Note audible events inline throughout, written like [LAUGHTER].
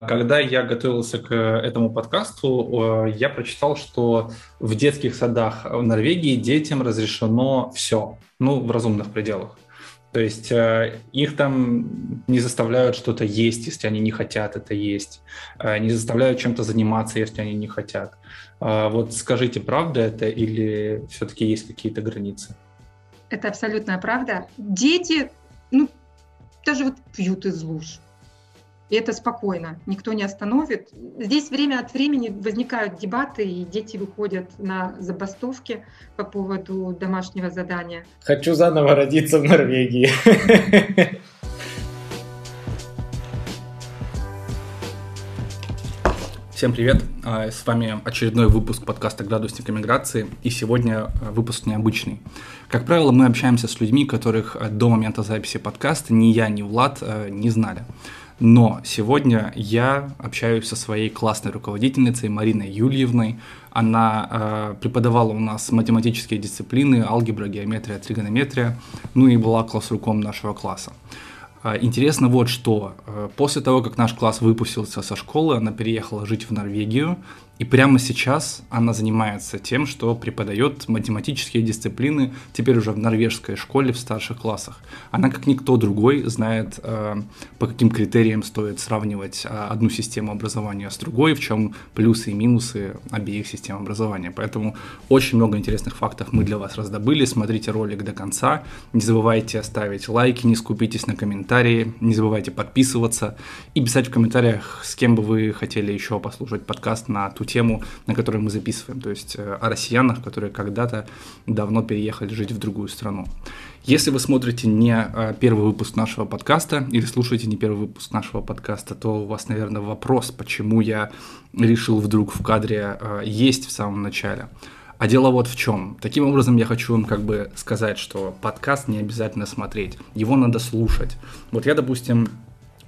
Когда я готовился к этому подкасту, я прочитал, что в детских садах в Норвегии детям разрешено все, ну, в разумных пределах. То есть э, их там не заставляют что-то есть, если они не хотят это есть, э, не заставляют чем-то заниматься, если они не хотят. Э, вот скажите, правда это или все-таки есть какие-то границы? Это абсолютная правда. Дети, ну, даже вот пьют из луж. И это спокойно, никто не остановит. Здесь время от времени возникают дебаты, и дети выходят на забастовки по поводу домашнего задания. Хочу заново родиться в Норвегии. Всем привет! А, с вами очередной выпуск подкаста «Градусник иммиграции», и сегодня а, выпуск необычный. Как правило, мы общаемся с людьми, которых до момента записи подкаста ни я, ни Влад а, не знали. Но сегодня я общаюсь со своей классной руководительницей Мариной Юльевной. Она э, преподавала у нас математические дисциплины, алгебра, геометрия, тригонометрия, ну и была класс-руком нашего класса. Интересно вот что. После того, как наш класс выпустился со школы, она переехала жить в Норвегию, и прямо сейчас она занимается тем, что преподает математические дисциплины теперь уже в норвежской школе в старших классах. Она, как никто другой, знает, э, по каким критериям стоит сравнивать э, одну систему образования с другой, в чем плюсы и минусы обеих систем образования. Поэтому очень много интересных фактов мы для вас раздобыли. Смотрите ролик до конца. Не забывайте ставить лайки, не скупитесь на комментарии, не забывайте подписываться и писать в комментариях, с кем бы вы хотели еще послушать подкаст на ту тему, на которой мы записываем, то есть э, о россиянах, которые когда-то давно переехали жить в другую страну. Если вы смотрите не э, первый выпуск нашего подкаста или слушаете не первый выпуск нашего подкаста, то у вас, наверное, вопрос, почему я решил вдруг в кадре э, есть в самом начале. А дело вот в чем. Таким образом, я хочу вам как бы сказать, что подкаст не обязательно смотреть, его надо слушать. Вот я, допустим,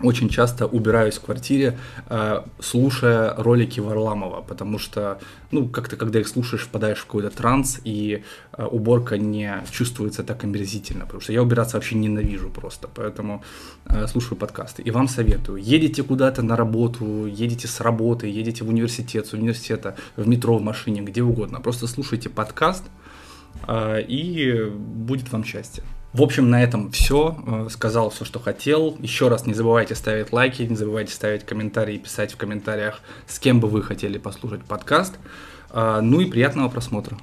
очень часто убираюсь в квартире, э, слушая ролики Варламова, потому что, ну, как-то, когда их слушаешь, впадаешь в какой-то транс, и э, уборка не чувствуется так омерзительно, потому что я убираться вообще ненавижу просто, поэтому э, слушаю подкасты. И вам советую, едете куда-то на работу, едете с работы, едете в университет, с университета, в метро, в машине, где угодно, просто слушайте подкаст, и будет вам счастье. В общем, на этом все. Э, сказал все, что хотел. Еще раз не забывайте ставить лайки, не забывайте ставить комментарии и писать в комментариях, с кем бы вы хотели послушать подкаст. Э, ну и приятного просмотра.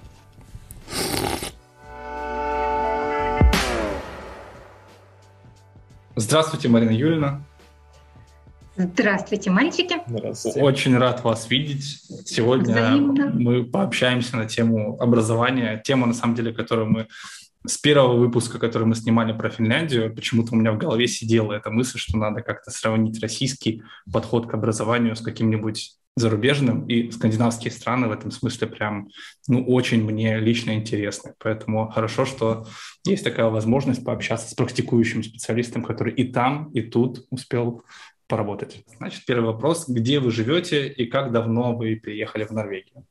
Здравствуйте, Марина Юрьевна. Здравствуйте, мальчики. Здравствуйте. Очень рад вас видеть. Сегодня Взаимно. мы пообщаемся на тему образования. Тема, на самом деле, которую мы с первого выпуска, который мы снимали про Финляндию, почему-то у меня в голове сидела эта мысль, что надо как-то сравнить российский подход к образованию с каким-нибудь зарубежным, и скандинавские страны в этом смысле прям, ну, очень мне лично интересны. Поэтому хорошо, что есть такая возможность пообщаться с практикующим специалистом, который и там, и тут успел поработать. Значит, первый вопрос. Где вы живете и как давно вы переехали в Норвегию?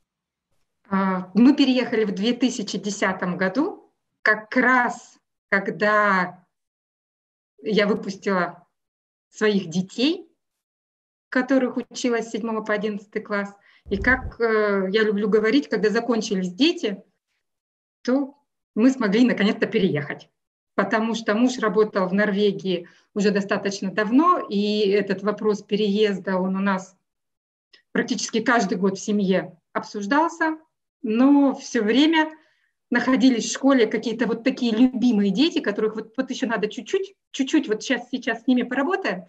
А, мы переехали в 2010 году, как раз когда я выпустила своих детей, которых училась с 7 по 11 класс, и как э, я люблю говорить, когда закончились дети, то мы смогли наконец-то переехать. Потому что муж работал в Норвегии уже достаточно давно, и этот вопрос переезда, он у нас практически каждый год в семье обсуждался, но все время находились в школе какие-то вот такие любимые дети, которых вот, вот еще надо чуть-чуть, чуть-чуть вот сейчас, сейчас с ними поработаем.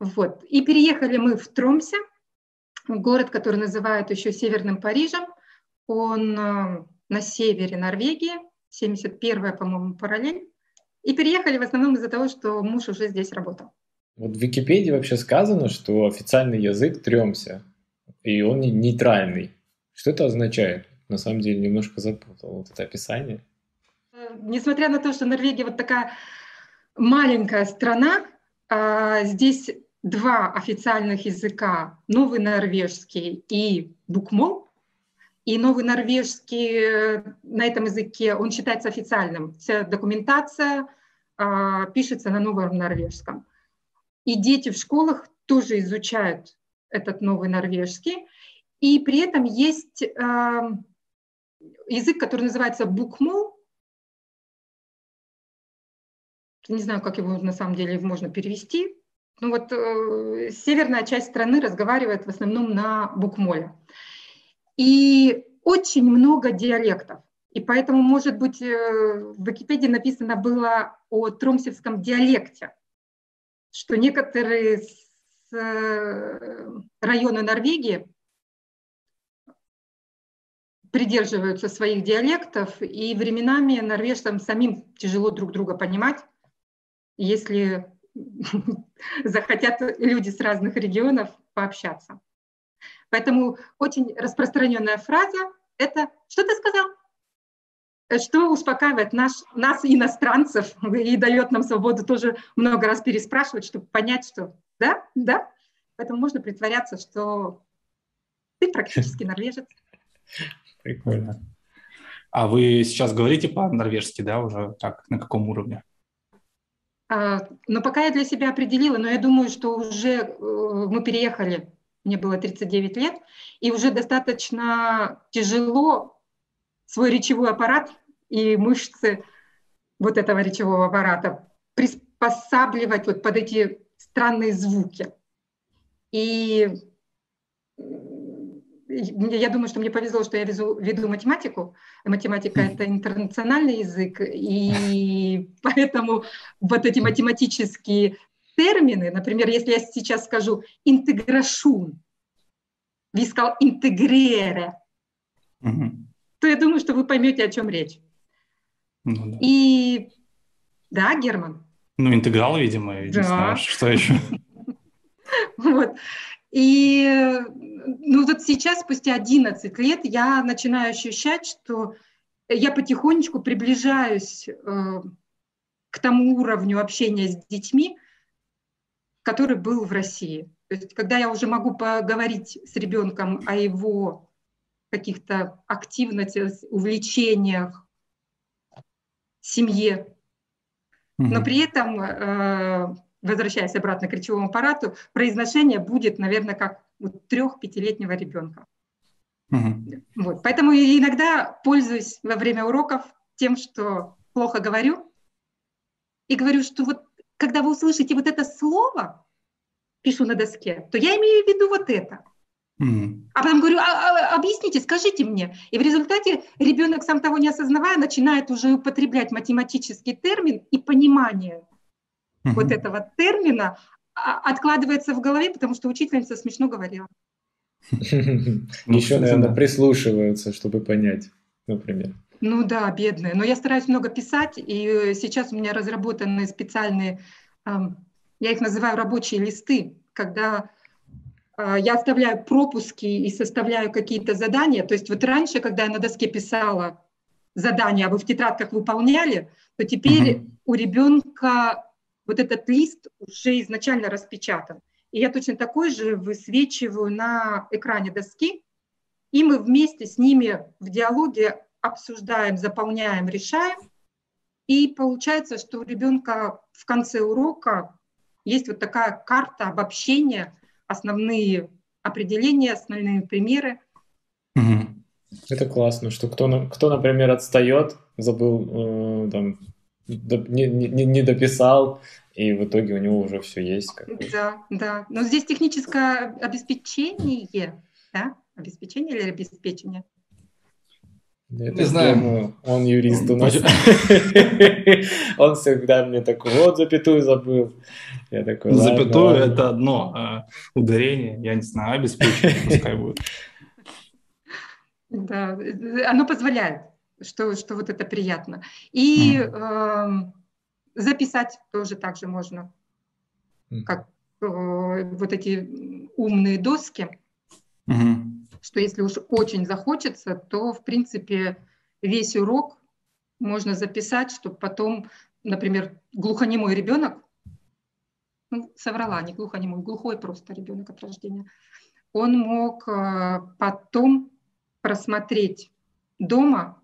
Вот. И переехали мы в Тромсе, город, который называют еще Северным Парижем. Он э, на севере Норвегии, 71-я, по-моему, параллель. И переехали в основном из-за того, что муж уже здесь работал. Вот в Википедии вообще сказано, что официальный язык Тремся, и он нейтральный. Что это означает? На самом деле немножко запутал вот это описание. Несмотря на то, что Норвегия вот такая маленькая страна, а, здесь два официальных языка, новый норвежский и букмол. И новый норвежский э, на этом языке, он считается официальным. Вся документация а, пишется на новом норвежском. И дети в школах тоже изучают этот новый норвежский. И при этом есть э, язык, который называется букмол. Не знаю, как его на самом деле можно перевести. Ну вот э, северная часть страны разговаривает в основном на букмоле. И очень много диалектов. И поэтому, может быть, э, в Википедии написано было о тромсевском диалекте, что некоторые э, районы Норвегии придерживаются своих диалектов, и временами норвежцам самим тяжело друг друга понимать, если [LAUGHS] захотят люди с разных регионов пообщаться. Поэтому очень распространенная фраза – это «что ты сказал?» что успокаивает наш, нас, иностранцев, [LAUGHS] и дает нам свободу тоже много раз переспрашивать, чтобы понять, что да, да. Поэтому можно притворяться, что ты практически норвежец. Прикольно. А вы сейчас говорите по-норвежски, да, уже так, на каком уровне? А, ну, пока я для себя определила, но я думаю, что уже э, мы переехали, мне было 39 лет, и уже достаточно тяжело свой речевой аппарат и мышцы вот этого речевого аппарата приспосабливать вот под эти странные звуки. И я думаю, что мне повезло, что я веду, веду математику. Математика – это интернациональный язык, и [LAUGHS] поэтому вот эти математические термины, например, если я сейчас скажу «интеграшун», вы сказал «интегрере», то я думаю, что вы поймете, о чем речь. Ну, да. И да, Герман. Ну, интеграл, видимо, да. не знаю, что еще. [LAUGHS] Вот. И ну вот сейчас, спустя 11 лет, я начинаю ощущать, что я потихонечку приближаюсь э, к тому уровню общения с детьми, который был в России. То есть, когда я уже могу поговорить с ребенком о его каких-то активностях, увлечениях, семье. Но при этом, э, возвращаясь обратно к речевому аппарату, произношение будет, наверное, как у трех-пятилетнего ребенка. Угу. Вот. Поэтому иногда пользуюсь во время уроков тем, что плохо говорю, и говорю, что вот когда вы услышите вот это слово, пишу на доске, то я имею в виду вот это. Mm. А потом говорю, а, а, объясните, скажите мне. И в результате ребенок, сам того не осознавая, начинает уже употреблять математический термин и понимание mm-hmm. вот этого термина а, откладывается в голове, потому что учительница смешно говорила. [LAUGHS] Еще, наверное, прислушиваются, чтобы понять, например. Ну да, бедные. Но я стараюсь много писать, и сейчас у меня разработаны специальные, я их называю рабочие листы, когда а, я оставляю пропуски и составляю какие-то задания. То есть вот раньше, когда я на доске писала задания, а вы в тетрадках выполняли, то теперь у ребенка вот этот лист уже изначально распечатан. И я точно такой же высвечиваю на экране доски, и мы вместе с ними в диалоге обсуждаем, заполняем, решаем. И получается, что у ребенка в конце урока есть вот такая карта обобщения – основные определения, основные примеры. Это классно, что кто, кто например, отстает, забыл, э, там, не, не, не дописал, и в итоге у него уже все есть. Да, да. Но здесь техническое обеспечение, да? Обеспечение или обеспечение? Это не знаю. Он юрист у нас. [LAUGHS] Он всегда мне такой, вот запятую забыл. Я такой, Запятую это одно, а ударение, я не знаю, обеспечение пускай будет. [LAUGHS] Да, оно позволяет, что, что вот это приятно. И э, записать тоже так же можно, как э, вот эти умные доски. Mm-hmm что если уж очень захочется, то, в принципе, весь урок можно записать, чтобы потом, например, глухонемой ребенок, ну, соврала, не глухонемой, глухой просто ребенок от рождения, он мог э, потом просмотреть дома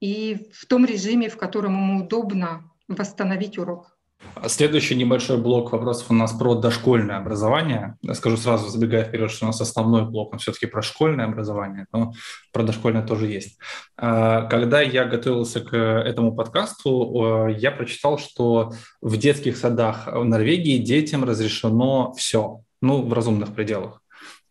и в том режиме, в котором ему удобно восстановить урок. Следующий небольшой блок вопросов у нас про дошкольное образование. Я скажу сразу, забегая вперед, что у нас основной блок, он все-таки про школьное образование, но про дошкольное тоже есть. А, когда я готовился к этому подкасту, я прочитал, что в детских садах в Норвегии детям разрешено все, ну, в разумных пределах.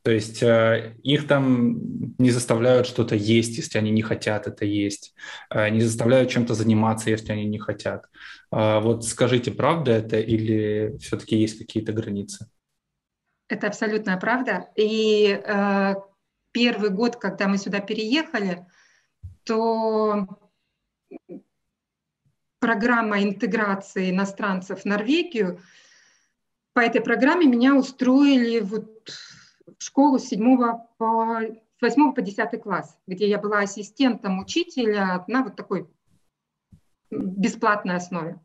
То есть э, их там не заставляют что-то есть, если они не хотят это есть, э, не заставляют чем-то заниматься, если они не хотят. Э, вот скажите, правда это или все-таки есть какие-то границы? Это абсолютная правда. И э, первый год, когда мы сюда переехали, то программа интеграции иностранцев в Норвегию, по этой программе меня устроили вот в школу с 7 по, с 8 по 10 класс, где я была ассистентом учителя на вот такой бесплатной основе.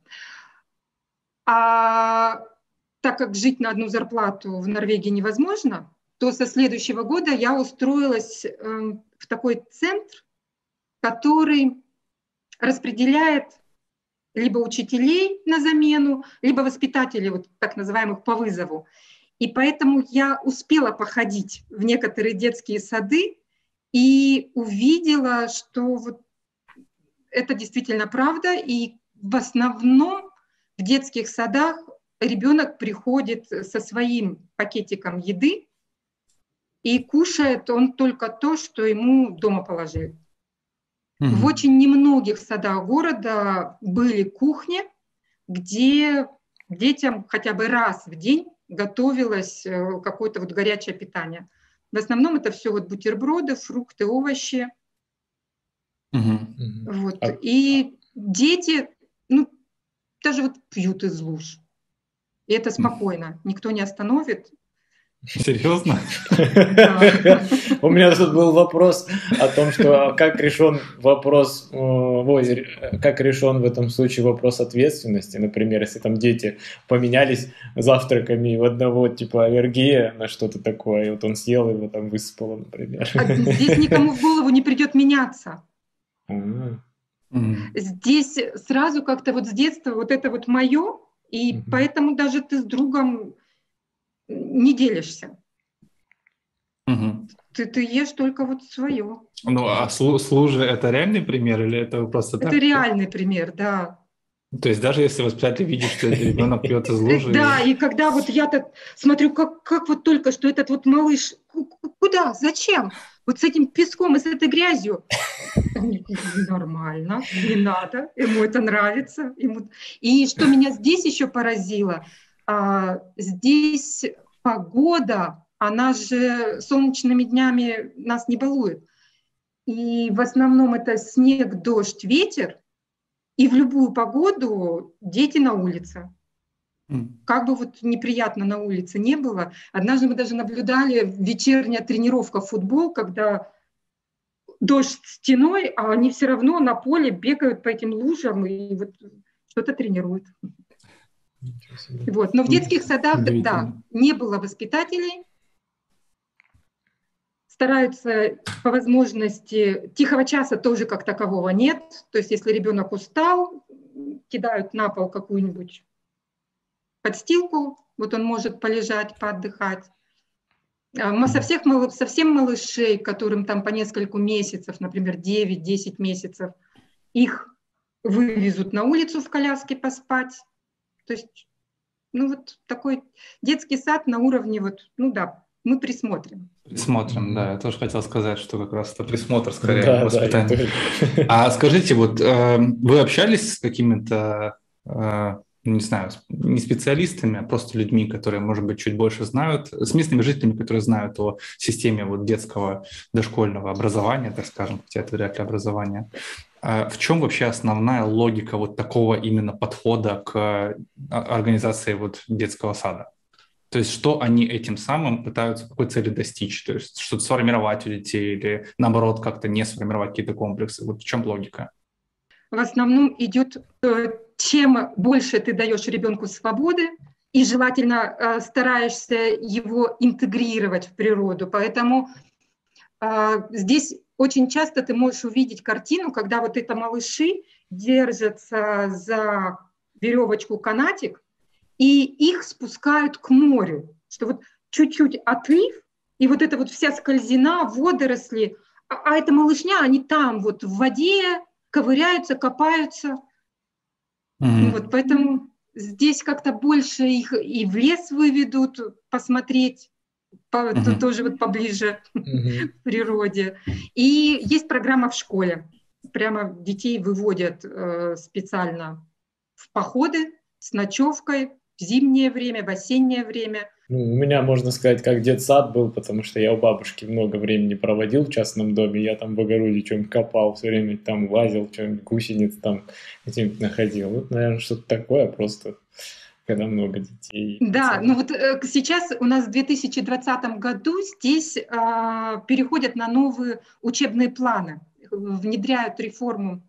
А так как жить на одну зарплату в Норвегии невозможно, то со следующего года я устроилась эм, в такой центр, который распределяет либо учителей на замену, либо воспитателей, вот так называемых по вызову. И поэтому я успела походить в некоторые детские сады и увидела, что вот это действительно правда. И в основном в детских садах ребенок приходит со своим пакетиком еды и кушает он только то, что ему дома положили. Mm-hmm. В очень немногих садах города были кухни, где детям хотя бы раз в день готовилось э, какое-то вот горячее питание. В основном это все вот бутерброды, фрукты, овощи. Угу. Вот. А... И дети, ну, даже вот пьют из луж. И это спокойно. Никто не остановит. Серьезно? У меня тут был вопрос о том, что как решен вопрос, ой, как решен в этом случае вопрос ответственности. Например, если там дети поменялись завтраками, у одного типа аллергия на что-то такое, и вот он съел его там высыпало, например. А здесь никому в голову не придет меняться. Здесь сразу как-то вот с детства вот это вот мое, и поэтому даже ты с другом не делишься. Угу. Ты, ты ешь только вот свое. Ну, а слу, служи это реальный пример или это просто Это так? реальный пример, да. То есть даже если воспитатель видит, что ребенок пьет из лужи. Да, и когда вот я так смотрю, как, как вот только что этот вот малыш, куда, зачем? Вот с этим песком и с этой грязью. Нормально, не надо, ему это нравится. Ему... И что меня здесь еще поразило, здесь погода, она же солнечными днями нас не балует. И в основном это снег, дождь, ветер. И в любую погоду дети на улице. Как бы вот неприятно на улице не было. Однажды мы даже наблюдали вечерняя тренировка в футбол, когда дождь стеной, а они все равно на поле бегают по этим лужам и вот что-то тренируют. Вот. Но в детских садах, да, не было воспитателей. Стараются по возможности, тихого часа тоже как такового нет. То есть если ребенок устал, кидают на пол какую-нибудь подстилку, вот он может полежать, поотдыхать. А со всех, совсем малышей, которым там по нескольку месяцев, например, 9-10 месяцев, их вывезут на улицу в коляске поспать. То есть, ну вот такой детский сад на уровне вот, ну да, мы присмотрим. Присмотрим, да. Я тоже хотел сказать, что как раз это присмотр скорее да, воспитание. Да, а скажите, вот э, вы общались с какими-то, э, не знаю, не специалистами, а просто людьми, которые, может быть, чуть больше знают, с местными жителями, которые знают о системе вот детского дошкольного образования, так скажем, хотя это вряд ли образование. А в чем вообще основная логика вот такого именно подхода к а, организации вот детского сада? То есть что они этим самым пытаются какой цели достичь? То есть что-то сформировать у детей или наоборот как-то не сформировать какие-то комплексы? Вот в чем логика? В основном идет, э, чем больше ты даешь ребенку свободы, и желательно э, стараешься его интегрировать в природу. Поэтому э, здесь очень часто ты можешь увидеть картину, когда вот это малыши держатся за веревочку, канатик, и их спускают к морю, что вот чуть-чуть отрыв, и вот эта вот вся скользина, водоросли, а, а эта малышня, они там вот в воде ковыряются, копаются. Mm-hmm. Вот поэтому здесь как-то больше их и в лес выведут посмотреть, по, mm-hmm. тоже вот поближе mm-hmm. [LAUGHS] к природе. И есть программа в школе. Прямо детей выводят э, специально в походы с ночевкой в зимнее время, в осеннее время. Ну, у меня, можно сказать, как детсад был, потому что я у бабушки много времени проводил в частном доме, я там в огороде что-нибудь копал, все время там лазил, что-нибудь гусениц там где-нибудь находил. Вот, наверное, что-то такое просто когда много детей. Да, ну вот э, сейчас у нас в 2020 году здесь э, переходят на новые учебные планы, внедряют реформу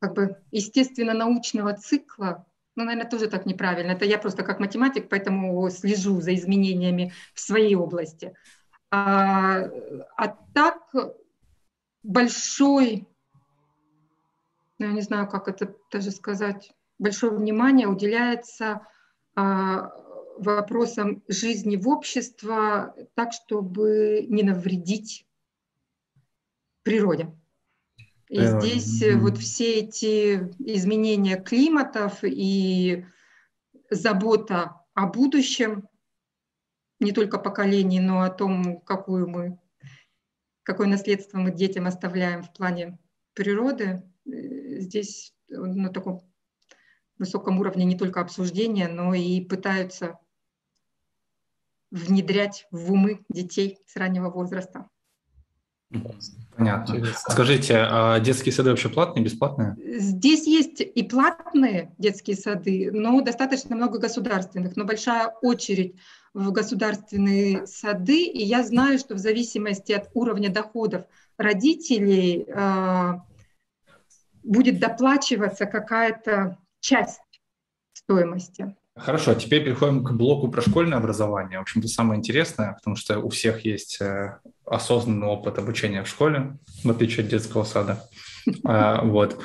как бы естественно-научного цикла ну, наверное, тоже так неправильно. Это я просто как математик, поэтому слежу за изменениями в своей области. А, а так большой, ну, я не знаю, как это даже сказать, большое внимание уделяется а, вопросам жизни в обществе так, чтобы не навредить природе. И э, здесь mm-hmm. вот все эти изменения климатов и забота о будущем, не только поколений, но о том, какую мы, какое наследство мы детям оставляем в плане природы, э, здесь на таком высоком уровне не только обсуждения, но и пытаются внедрять в умы детей с раннего возраста. Понятно. Интересно. Скажите, а детские сады вообще платные, бесплатные? Здесь есть и платные детские сады, но достаточно много государственных, но большая очередь в государственные сады, и я знаю, что в зависимости от уровня доходов родителей э, будет доплачиваться какая-то часть стоимости. Хорошо, а теперь переходим к блоку про школьное образование. В общем-то, самое интересное, потому что у всех есть э, осознанный опыт обучения в школе, в отличие от детского сада. [LAUGHS] А, вот.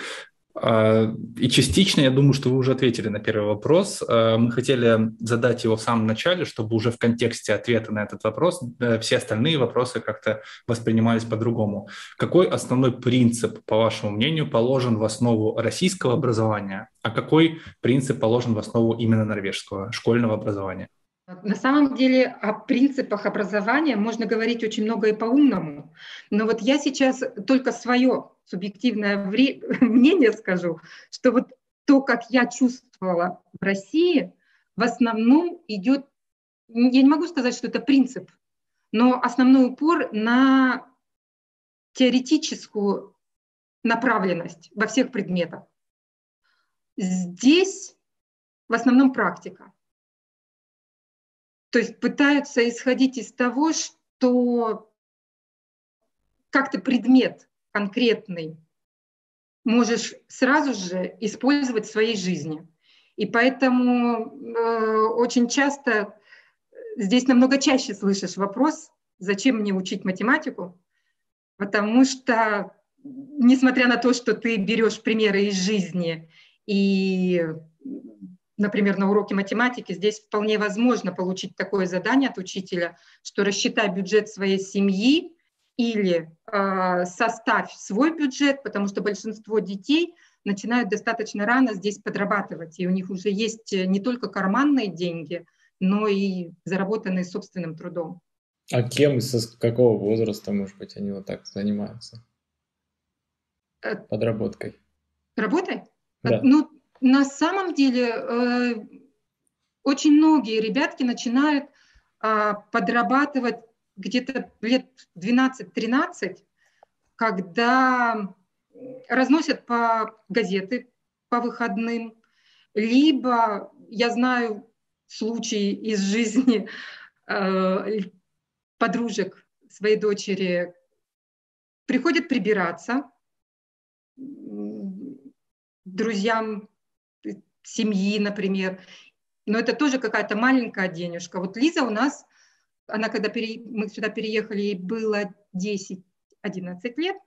А, и частично, я думаю, что вы уже ответили на первый вопрос. А, мы хотели задать его в самом начале, чтобы уже в контексте ответа на этот вопрос э, все остальные вопросы как-то воспринимались по-другому. Какой основной принцип, по вашему мнению, положен в основу российского образования, а какой принцип положен в основу именно норвежского школьного образования? На самом деле о принципах образования можно говорить очень много и по-умному, но вот я сейчас только свое субъективное [LAUGHS] мнение скажу, что вот то, как я чувствовала в России, в основном идет, я не могу сказать, что это принцип, но основной упор на теоретическую направленность во всех предметах. Здесь в основном практика. То есть пытаются исходить из того, что как-то предмет конкретный можешь сразу же использовать в своей жизни. И поэтому э, очень часто здесь намного чаще слышишь вопрос, зачем мне учить математику, потому что, несмотря на то, что ты берешь примеры из жизни и например, на уроке математики, здесь вполне возможно получить такое задание от учителя, что рассчитай бюджет своей семьи или э, составь свой бюджет, потому что большинство детей начинают достаточно рано здесь подрабатывать, и у них уже есть не только карманные деньги, но и заработанные собственным трудом. А кем и со какого возраста, может быть, они вот так занимаются? Э, Подработкой. Работой? Да. Ну, на самом деле э, очень многие ребятки начинают э, подрабатывать где-то лет 12-13, когда разносят по газеты по выходным, либо я знаю случаи из жизни э, подружек своей дочери, приходят прибираться друзьям семьи, например. Но это тоже какая-то маленькая денежка. Вот Лиза у нас, она когда пере... мы сюда переехали, ей было 10-11 лет,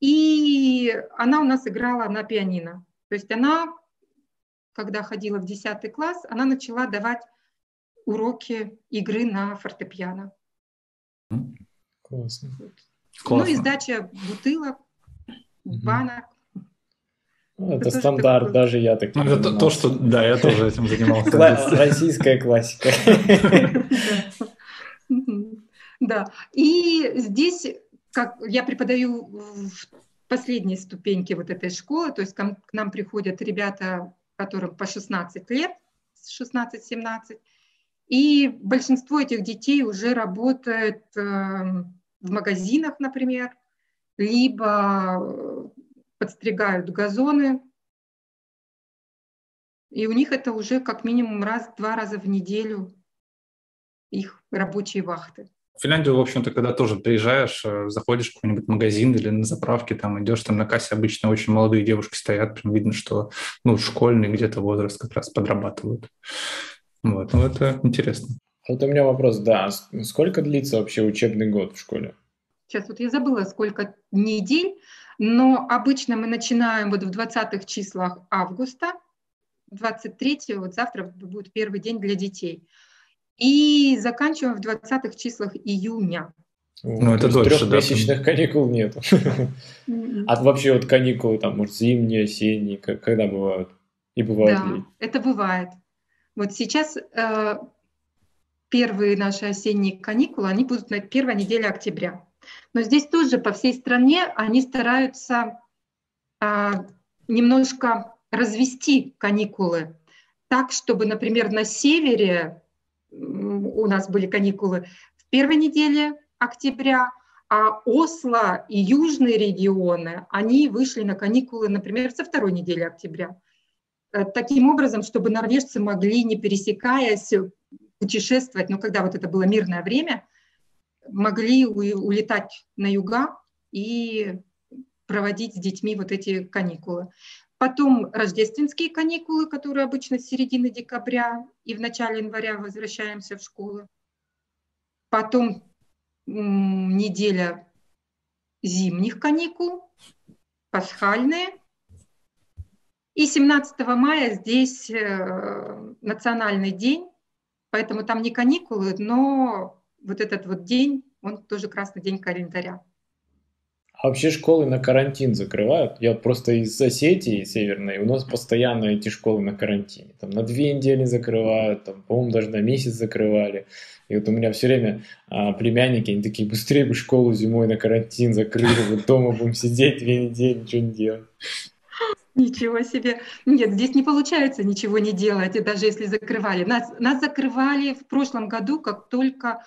и она у нас играла на пианино. То есть она когда ходила в 10 класс, она начала давать уроки игры на фортепиано. Классно. Ну и сдача бутылок, банок. Ну, это, это стандарт, такое... даже я так. Это то, что, да, я тоже этим занимался. Российская классика. Да, и здесь, как я преподаю в последней ступеньке вот этой школы, то есть к нам приходят ребята, которым по 16 лет, 16-17, и большинство этих детей уже работает эм, в магазинах, например, либо подстригают газоны. И у них это уже как минимум раз-два раза в неделю их рабочие вахты. В Финляндию, в общем-то, когда тоже приезжаешь, э, заходишь в какой-нибудь магазин или на заправке, там идешь, там на кассе обычно очень молодые девушки стоят, прям видно, что ну, школьный где-то возраст как раз подрабатывают. Вот, ну это интересно. Вот у меня вопрос, да, сколько длится вообще учебный год в школе? Сейчас вот я забыла, сколько недель, но обычно мы начинаем вот в 20-х числах августа, 23 вот завтра будет первый день для детей. И заканчиваем в 20-х числах июня. Ну, это дольше, Трехмесячных да? каникул нет. А вообще вот каникулы, там, может, зимние, осенние, когда бывают? И бывают да, ли? это бывает. Вот сейчас э, первые наши осенние каникулы, они будут на первой неделе октября. Но здесь тоже по всей стране они стараются э, немножко развести каникулы так, чтобы, например, на севере у нас были каникулы в первой неделе октября, а Осло и южные регионы, они вышли на каникулы, например, со второй недели октября. Э, таким образом, чтобы норвежцы могли, не пересекаясь, путешествовать, но когда вот это было мирное время, могли улетать на юга и проводить с детьми вот эти каникулы. Потом рождественские каникулы, которые обычно с середины декабря и в начале января возвращаемся в школу. Потом неделя зимних каникул, пасхальные. И 17 мая здесь э, национальный день, поэтому там не каникулы, но вот этот вот день, он тоже красный день календаря. А вообще школы на карантин закрывают. Я просто из Осетии северной, у нас постоянно эти школы на карантине. Там на две недели закрывают, там, по-моему, даже на месяц закрывали. И вот у меня все время а, племянники, они такие, быстрее бы школу зимой на карантин закрыли, вот дома будем сидеть две недели, ничего не делать. Ничего себе. Нет, здесь не получается ничего не делать, даже если закрывали. Нас, нас закрывали в прошлом году, как только,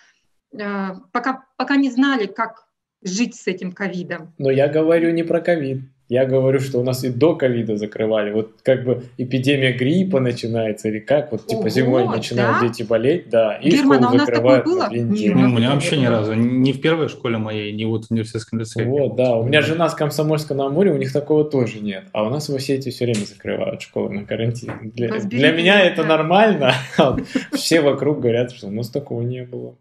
пока, пока не знали, как жить с этим ковидом. Но я говорю не про ковид. Я говорю, что у нас и до ковида закрывали. Вот как бы эпидемия гриппа начинается или как? Вот типа Ого, зимой начинают да? дети болеть, да, и Герман, школу а у нас закрывают такое было? Нет, ну, у меня вообще ни разу. Ни в первой школе моей, ни вот в университетском лице. Вот, да. У меня жена с Комсомольска на море, у них такого тоже нет. А у нас в Осетии все время закрывают школы на карантин. Для, для меня это нормально. [LAUGHS] Все вокруг говорят, что у нас такого не было.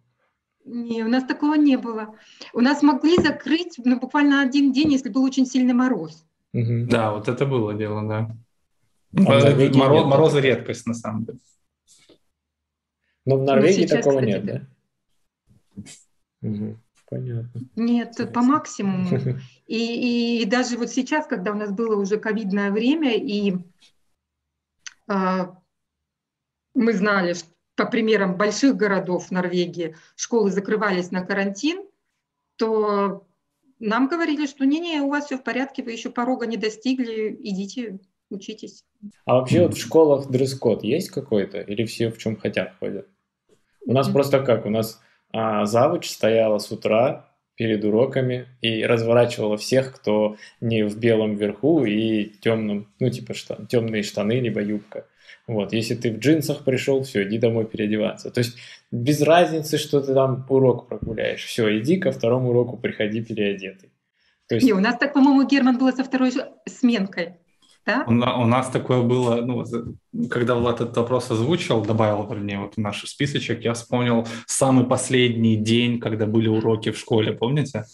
Не, у нас такого не было. У нас могли закрыть ну, буквально один день, если был очень сильный мороз. Угу. Да, вот это было дело, да. А Мороз, морозы редкость, на самом деле. Но в Норвегии сейчас, такого кстати, нет, да? Угу. Понятно. Нет, Интересно. по максимуму. [LAUGHS] И, и, и даже вот сейчас, когда у нас было уже ковидное время, и а, мы знали, что по примерам больших городов Норвегии школы закрывались на карантин, то нам говорили, что не-не, у вас все в порядке, вы еще порога не достигли, идите, учитесь. А вообще вот в школах дресс-код есть какой-то? Или все в чем хотят ходят? У нас mm-hmm. просто как? У нас а, завуч стояла с утра перед уроками и разворачивала всех, кто не в белом верху и темном, ну типа штан, темные штаны, либо юбка. Вот, если ты в джинсах пришел, все, иди домой переодеваться. То есть без разницы, что ты там урок прогуляешь. Все, иди ко второму уроку, приходи переодетый. То есть... Не, у нас так, по-моему, Герман было со второй сменкой. Да? У, у нас такое было, ну, когда Влад этот вопрос озвучил, добавил, вернее, вот в наш списочек, я вспомнил самый последний день, когда были уроки в школе, помните?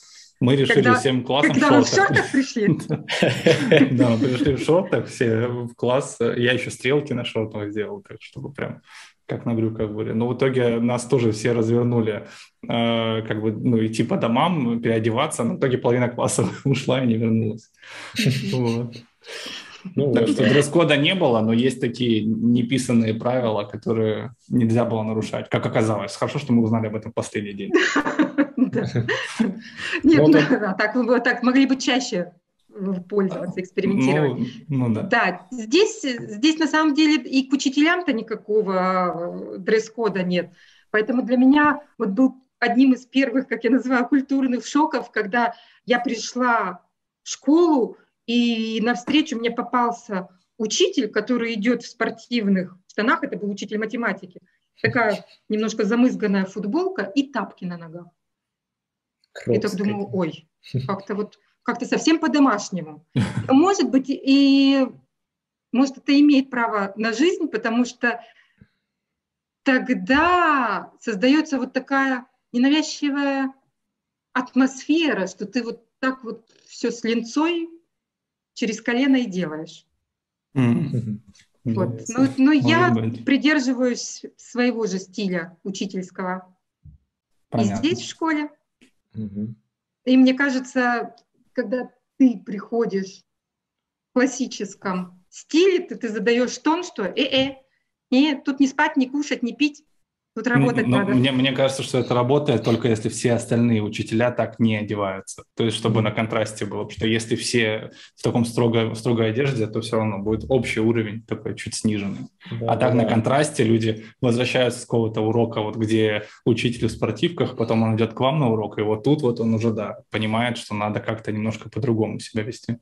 Мы решили когда, всем классом когда в шортах. Когда в шортах пришли. [LAUGHS] Да, мы пришли в шортах все в класс. Я еще стрелки на шортах сделал, так чтобы прям как на брюках были. Но в итоге нас тоже все развернули, э, как бы, ну, идти по домам, переодеваться. Но в итоге половина класса [LAUGHS] ушла и не вернулась. [LAUGHS] Вот. Ну, так что дресс-кода не было, но есть такие неписанные правила, которые нельзя было нарушать, как оказалось. Хорошо, что мы узнали об этом в последний день. [LAUGHS] Нет, ну, так могли бы чаще пользоваться, экспериментировать. Ну, ну да. Да, здесь, здесь на самом деле и к учителям-то никакого э, дресс-кода нет. Поэтому для меня вот был одним из первых, как я называю, культурных шоков, когда я пришла в школу, и навстречу мне попался учитель, который идет в спортивных штанах, это был учитель математики, такая немножко замызганная футболка и тапки на ногах. Крот, я так думаю, ой, [LAUGHS] как-то вот как-то совсем по-домашнему. [LAUGHS] Может быть, и может это имеет право на жизнь, потому что тогда создается вот такая ненавязчивая атмосфера, что ты вот так вот все с линцой через колено и делаешь. Mm-hmm. Вот. Но, но я быть. придерживаюсь своего же стиля учительского. Понятно. И здесь, в школе. Mm-hmm. И мне кажется, когда ты приходишь в классическом стиле, ты, ты задаешь тон, что э-э, нет, тут не спать, не кушать, не пить, Тут работать ну, надо. Мне, мне кажется, что это работает только если все остальные учителя так не одеваются. То есть, чтобы на контрасте было. Потому что если все в таком строго, строгой одежде, то все равно будет общий уровень такой чуть сниженный. Да, а так да. на контрасте люди возвращаются с какого-то урока, вот где учитель в спортивках, потом он идет к вам на урок, и вот тут вот он уже, да, понимает, что надо как-то немножко по-другому себя вести.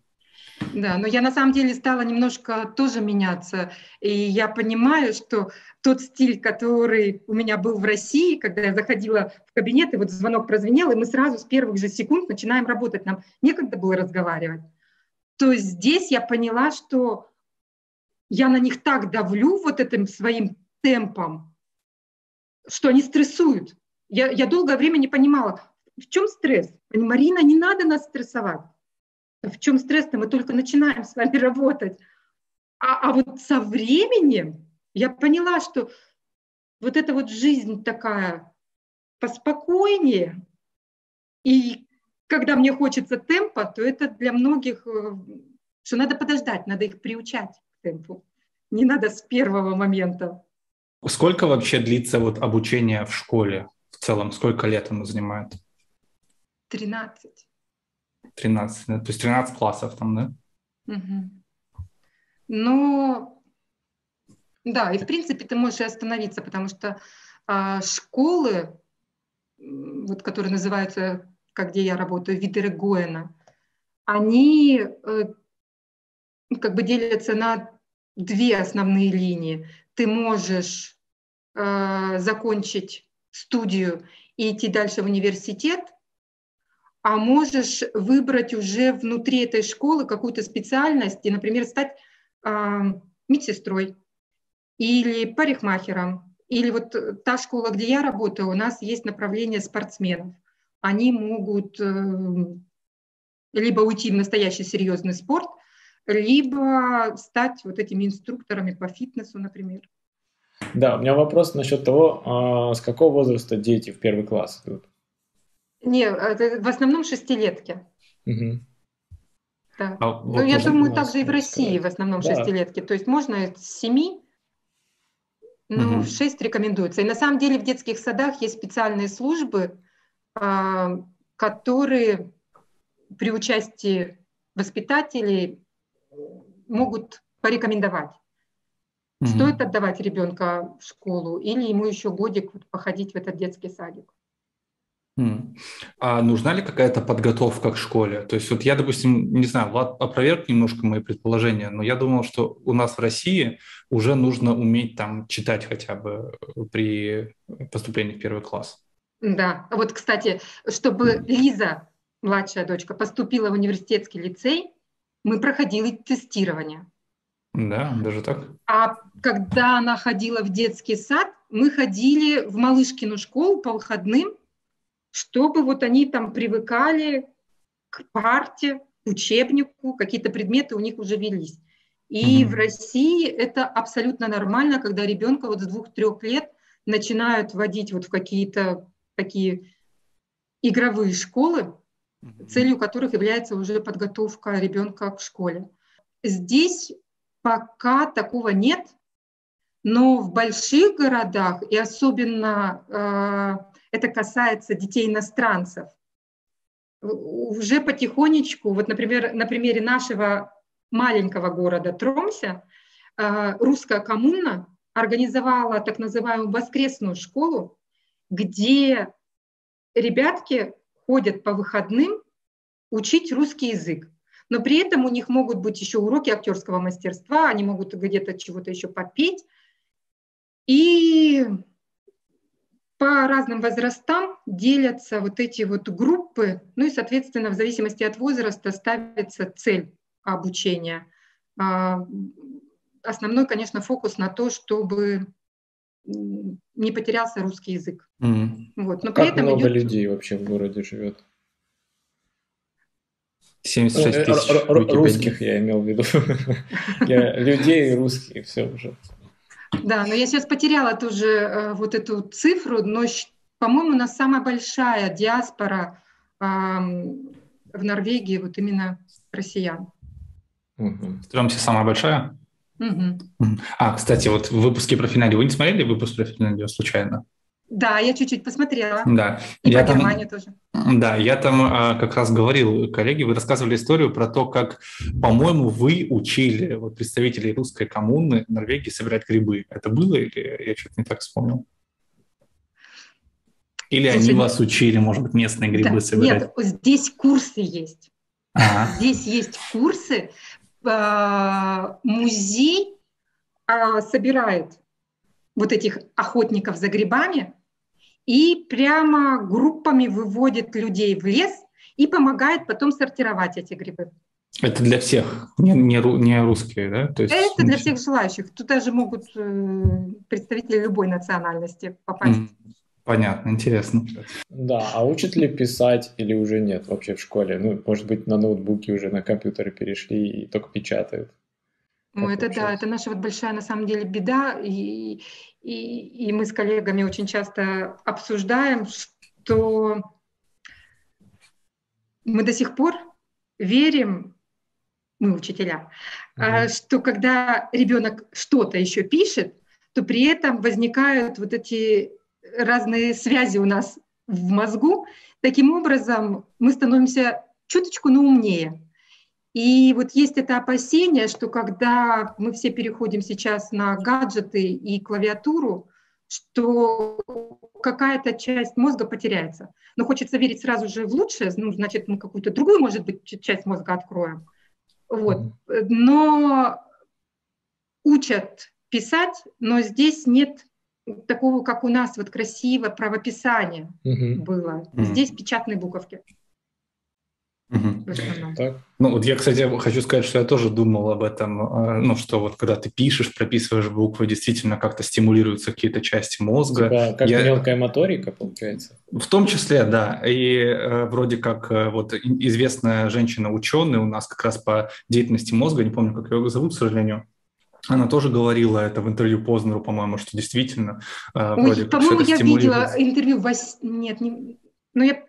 Да, но я на самом деле стала немножко тоже меняться. И я понимаю, что тот стиль, который у меня был в России, когда я заходила в кабинет, и вот звонок прозвенел, и мы сразу с первых же секунд начинаем работать. Нам некогда было разговаривать. То здесь я поняла, что я на них так давлю вот этим своим темпом, что они стрессуют. Я, я долгое время не понимала, в чем стресс. Марина, не надо нас стрессовать в чем стресс-то? Мы только начинаем с вами работать. А, а вот со временем я поняла, что вот эта вот жизнь такая поспокойнее, и когда мне хочется темпа, то это для многих, э, что надо подождать, надо их приучать к темпу. Не надо с первого момента. Сколько вообще длится вот обучение в школе в целом? Сколько лет оно занимает? 13. 13, то есть 13 классов там, да? Угу. Ну, да, и в принципе ты можешь и остановиться, потому что а, школы, вот, которые называются, как где я работаю, Видеры Гоэна, они э, как бы делятся на две основные линии. Ты можешь э, закончить студию и идти дальше в университет, а можешь выбрать уже внутри этой школы какую-то специальность и, например, стать э, медсестрой или парикмахером. Или вот та школа, где я работаю, у нас есть направление спортсменов. Они могут э, либо уйти в настоящий серьезный спорт, либо стать вот этими инструкторами по фитнесу, например. Да, у меня вопрос насчет того, а с какого возраста дети в первый класс идут? Нет, это в основном шестилетки. Угу. Да. А, ну, я думаю, также и в России в основном да. шестилетки. То есть можно с семи, ну, угу. в шесть рекомендуется. И на самом деле в детских садах есть специальные службы, а, которые при участии воспитателей могут порекомендовать. Угу. Стоит отдавать ребенка в школу или ему еще годик походить в этот детский садик. А нужна ли какая-то подготовка к школе? То есть вот я, допустим, не знаю, Влад опроверг немножко мои предположения, но я думал, что у нас в России уже нужно уметь там читать хотя бы при поступлении в первый класс. Да, вот, кстати, чтобы Лиза, младшая дочка, поступила в университетский лицей, мы проходили тестирование. Да, даже так. А когда она ходила в детский сад, мы ходили в Малышкину школу по выходным, чтобы вот они там привыкали к парте, к учебнику, какие-то предметы у них уже велись. И mm-hmm. в России это абсолютно нормально, когда ребенка вот с двух-трех лет начинают вводить вот в какие-то такие игровые школы, целью которых является уже подготовка ребенка к школе. Здесь пока такого нет, но в больших городах, и особенно э, это касается детей иностранцев, уже потихонечку, вот, например, на примере нашего маленького города Тромся, э, русская коммуна организовала так называемую воскресную школу, где ребятки ходят по выходным учить русский язык. Но при этом у них могут быть еще уроки актерского мастерства, они могут где-то чего-то еще попеть. И по разным возрастам делятся вот эти вот группы, ну и, соответственно, в зависимости от возраста ставится цель обучения. А, основной, конечно, фокус на то, чтобы не потерялся русский язык. Mm. Вот. Но как при этом много идет... людей вообще в городе живет? 76 тысяч. Русских я имел в виду. [LAUGHS] Людей русских, все уже. Да, но я сейчас потеряла тоже э, вот эту цифру, но, по-моему, у нас самая большая диаспора в Норвегии вот именно россиян. Угу. Стремся самая большая? Угу. А, кстати, вот в выпуске про Финляндию вы не смотрели выпуск про Финляндию случайно? Да, я чуть-чуть посмотрела. Да. И я по там, Германии тоже. Да, я там а, как раз говорил, коллеги, вы рассказывали историю про то, как, по-моему, вы учили вот, представителей русской коммуны Норвегии собирать грибы. Это было или я что-то не так вспомнил? Или Слушай, они вас учили, может быть, местные грибы да, собирать? Нет, здесь курсы есть. Ага. Здесь есть курсы. А, музей а, собирает вот этих охотников за грибами и прямо группами выводит людей в лес и помогает потом сортировать эти грибы. Это для всех, не, не, не русские, да? То есть, Это для всех желающих. Туда же могут э, представители любой национальности попасть. Понятно, интересно. Да, а учат ли писать или уже нет вообще в школе? Ну, может быть, на ноутбуке уже на компьютеры перешли и только печатают. Ну, это да, это наша вот большая на самом деле беда, и, и, и мы с коллегами очень часто обсуждаем, что мы до сих пор верим, мы учителя, mm что когда ребенок что-то еще пишет, то при этом возникают вот эти разные связи у нас в мозгу. Таким образом, мы становимся чуточку, но умнее. И вот есть это опасение, что когда мы все переходим сейчас на гаджеты и клавиатуру, что какая-то часть мозга потеряется. Но хочется верить сразу же в лучшее, ну, значит, мы какую-то другую, может быть, часть мозга откроем. Вот. Но учат писать, но здесь нет такого, как у нас, вот красиво правописание угу. было. Угу. Здесь печатные буковки. Угу. Так. Ну вот я, кстати, хочу сказать, что я тоже думал об этом, э, ну что вот когда ты пишешь, прописываешь буквы, действительно как-то стимулируются какие-то части мозга. Типа, как я... мелкая моторика, получается? В том числе, да. И э, вроде как э, вот известная женщина-ученый у нас как раз по деятельности мозга, не помню, как ее зовут, к сожалению, она тоже говорила это в интервью Познеру, по-моему, что действительно э, Ой, По-моему, я видела интервью, вос... нет, не... но я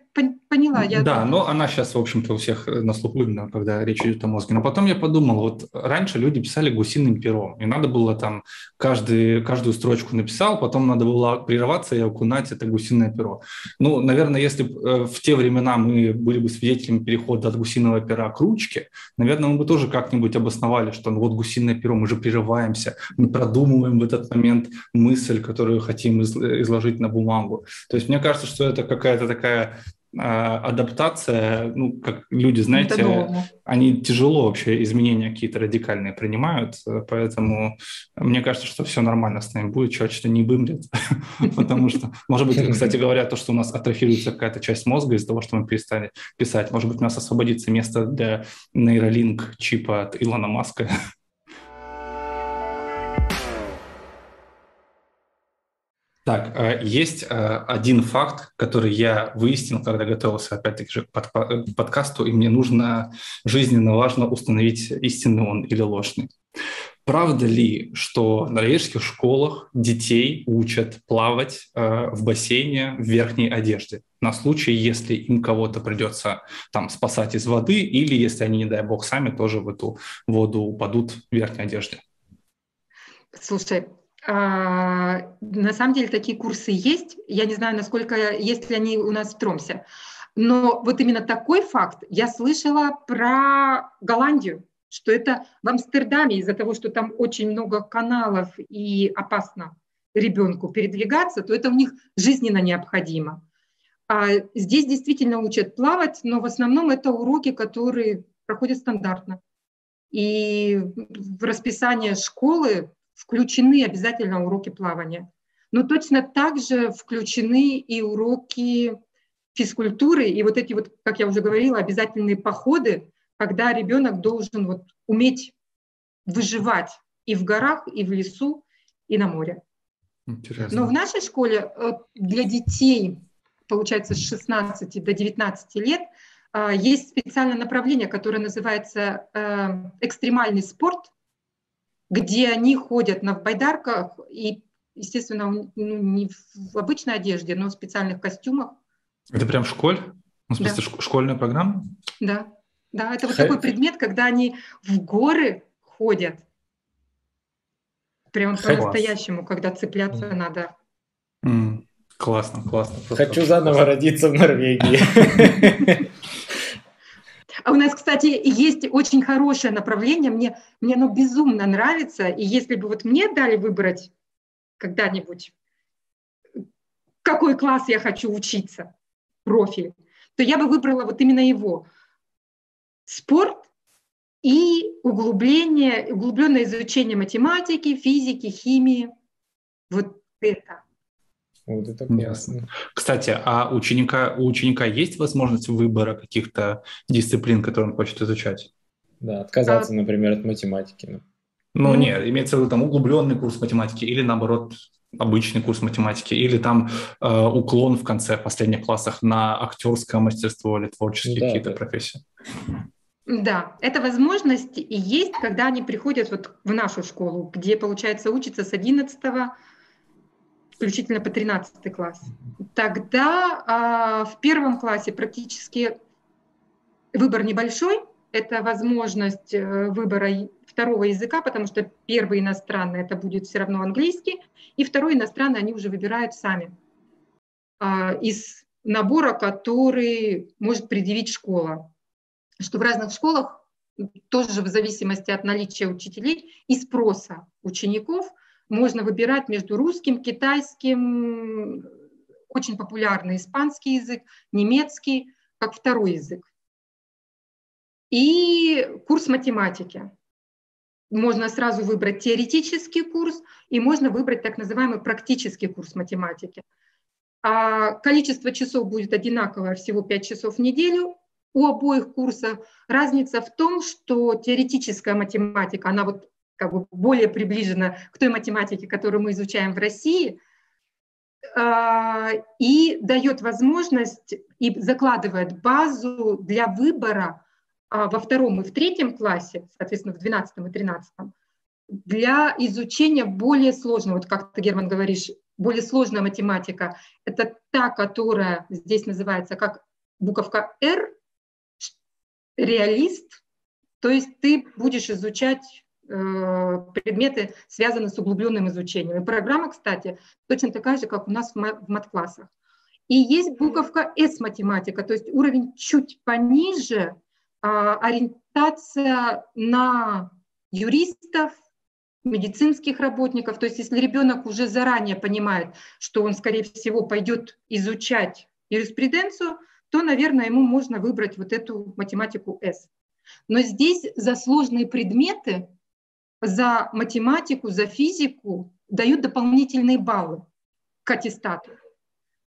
поняла. Я... Да, но она сейчас, в общем-то, у всех на слуху именно, когда речь идет о мозге. Но потом я подумал, вот раньше люди писали гусиным пером, и надо было там каждый, каждую строчку написал, потом надо было прерываться и окунать это гусиное перо. Ну, наверное, если э, в те времена мы были бы свидетелями перехода от гусиного пера к ручке, наверное, мы бы тоже как-нибудь обосновали, что ну вот гусиное перо, мы же прерываемся, мы продумываем в этот момент мысль, которую хотим изложить на бумагу. То есть мне кажется, что это какая-то такая адаптация, ну, как люди, знаете, они тяжело вообще изменения какие-то радикальные принимают, поэтому мне кажется, что все нормально с нами будет, человек что не вымрет, [LAUGHS] потому что, может быть, кстати говоря, то, что у нас атрофируется какая-то часть мозга из-за того, что мы перестали писать, может быть, у нас освободится место для нейролинк чипа от Илона Маска, [LAUGHS] Так, э, есть э, один факт, который я выяснил, когда готовился опять-таки же к подкасту, и мне нужно жизненно важно установить истинный он или ложный. Правда ли, что в норвежских школах детей учат плавать э, в бассейне в верхней одежде на случай, если им кого-то придется там спасать из воды, или если они, не дай бог, сами тоже в эту воду упадут в верхней одежде? Слушай, на самом деле такие курсы есть. Я не знаю, насколько, есть ли они у нас в Тромсе. Но вот именно такой факт я слышала про Голландию, что это в Амстердаме из-за того, что там очень много каналов и опасно ребенку передвигаться, то это у них жизненно необходимо. А здесь действительно учат плавать, но в основном это уроки, которые проходят стандартно. И в расписание школы включены обязательно уроки плавания. Но точно так же включены и уроки физкультуры, и вот эти вот, как я уже говорила, обязательные походы, когда ребенок должен вот уметь выживать и в горах, и в лесу, и на море. Интересно. Но в нашей школе э, для детей, получается, с 16 до 19 лет, э, есть специальное направление, которое называется э, экстремальный спорт где они ходят на байдарках и, естественно, ну, не в обычной одежде, но в специальных костюмах. Это прям в школе? Ну, в смысле, да. школьная программа? Да, да, это вот Х... такой предмет, когда они в горы ходят. Прям по-настоящему, когда цепляться mm. надо. Mm. Классно, классно. Хочу заново родиться в Норвегии. [LAUGHS] [LAUGHS] А у нас, кстати, есть очень хорошее направление, мне, мне оно безумно нравится, и если бы вот мне дали выбрать когда-нибудь, какой класс я хочу учиться, профиль, то я бы выбрала вот именно его. Спорт и углубление, углубленное изучение математики, физики, химии. Вот это. Вот это классно. Кстати, а ученика, у ученика есть возможность выбора каких-то дисциплин, которые он хочет изучать? Да, отказаться, а... например, от математики. Ну, mm. нет, имеется в виду там углубленный курс математики или, наоборот, обычный курс математики, или там э, уклон в конце последних классах на актерское мастерство или творческие да, какие-то да. профессии. Да, эта возможность и есть, когда они приходят вот в нашу школу, где, получается, учатся с 11 включительно по 13 класс. Тогда а, в первом классе практически выбор небольшой. Это возможность э, выбора второго языка, потому что первый иностранный это будет все равно английский, и второй иностранный они уже выбирают сами а, из набора, который может предъявить школа. Что в разных школах тоже в зависимости от наличия учителей и спроса учеников – можно выбирать между русским, китайским, очень популярный испанский язык, немецкий, как второй язык. И курс математики. Можно сразу выбрать теоретический курс и можно выбрать так называемый практический курс математики. А количество часов будет одинаковое, всего 5 часов в неделю у обоих курсов. Разница в том, что теоретическая математика, она вот как бы более приближена к той математике, которую мы изучаем в России, а, и дает возможность и закладывает базу для выбора а, во втором и в третьем классе, соответственно, в 12 и 13, для изучения более сложного, вот как ты, Герман, говоришь, более сложная математика. Это та, которая здесь называется как буковка R, реалист, то есть ты будешь изучать предметы связаны с углубленным изучением. И программа, кстати, точно такая же, как у нас в мат-классах. И есть буковка S-математика, то есть уровень чуть пониже, а, ориентация на юристов, медицинских работников. То есть если ребенок уже заранее понимает, что он, скорее всего, пойдет изучать юриспруденцию, то, наверное, ему можно выбрать вот эту математику S. Но здесь за сложные предметы за математику, за физику дают дополнительные баллы к аттестату.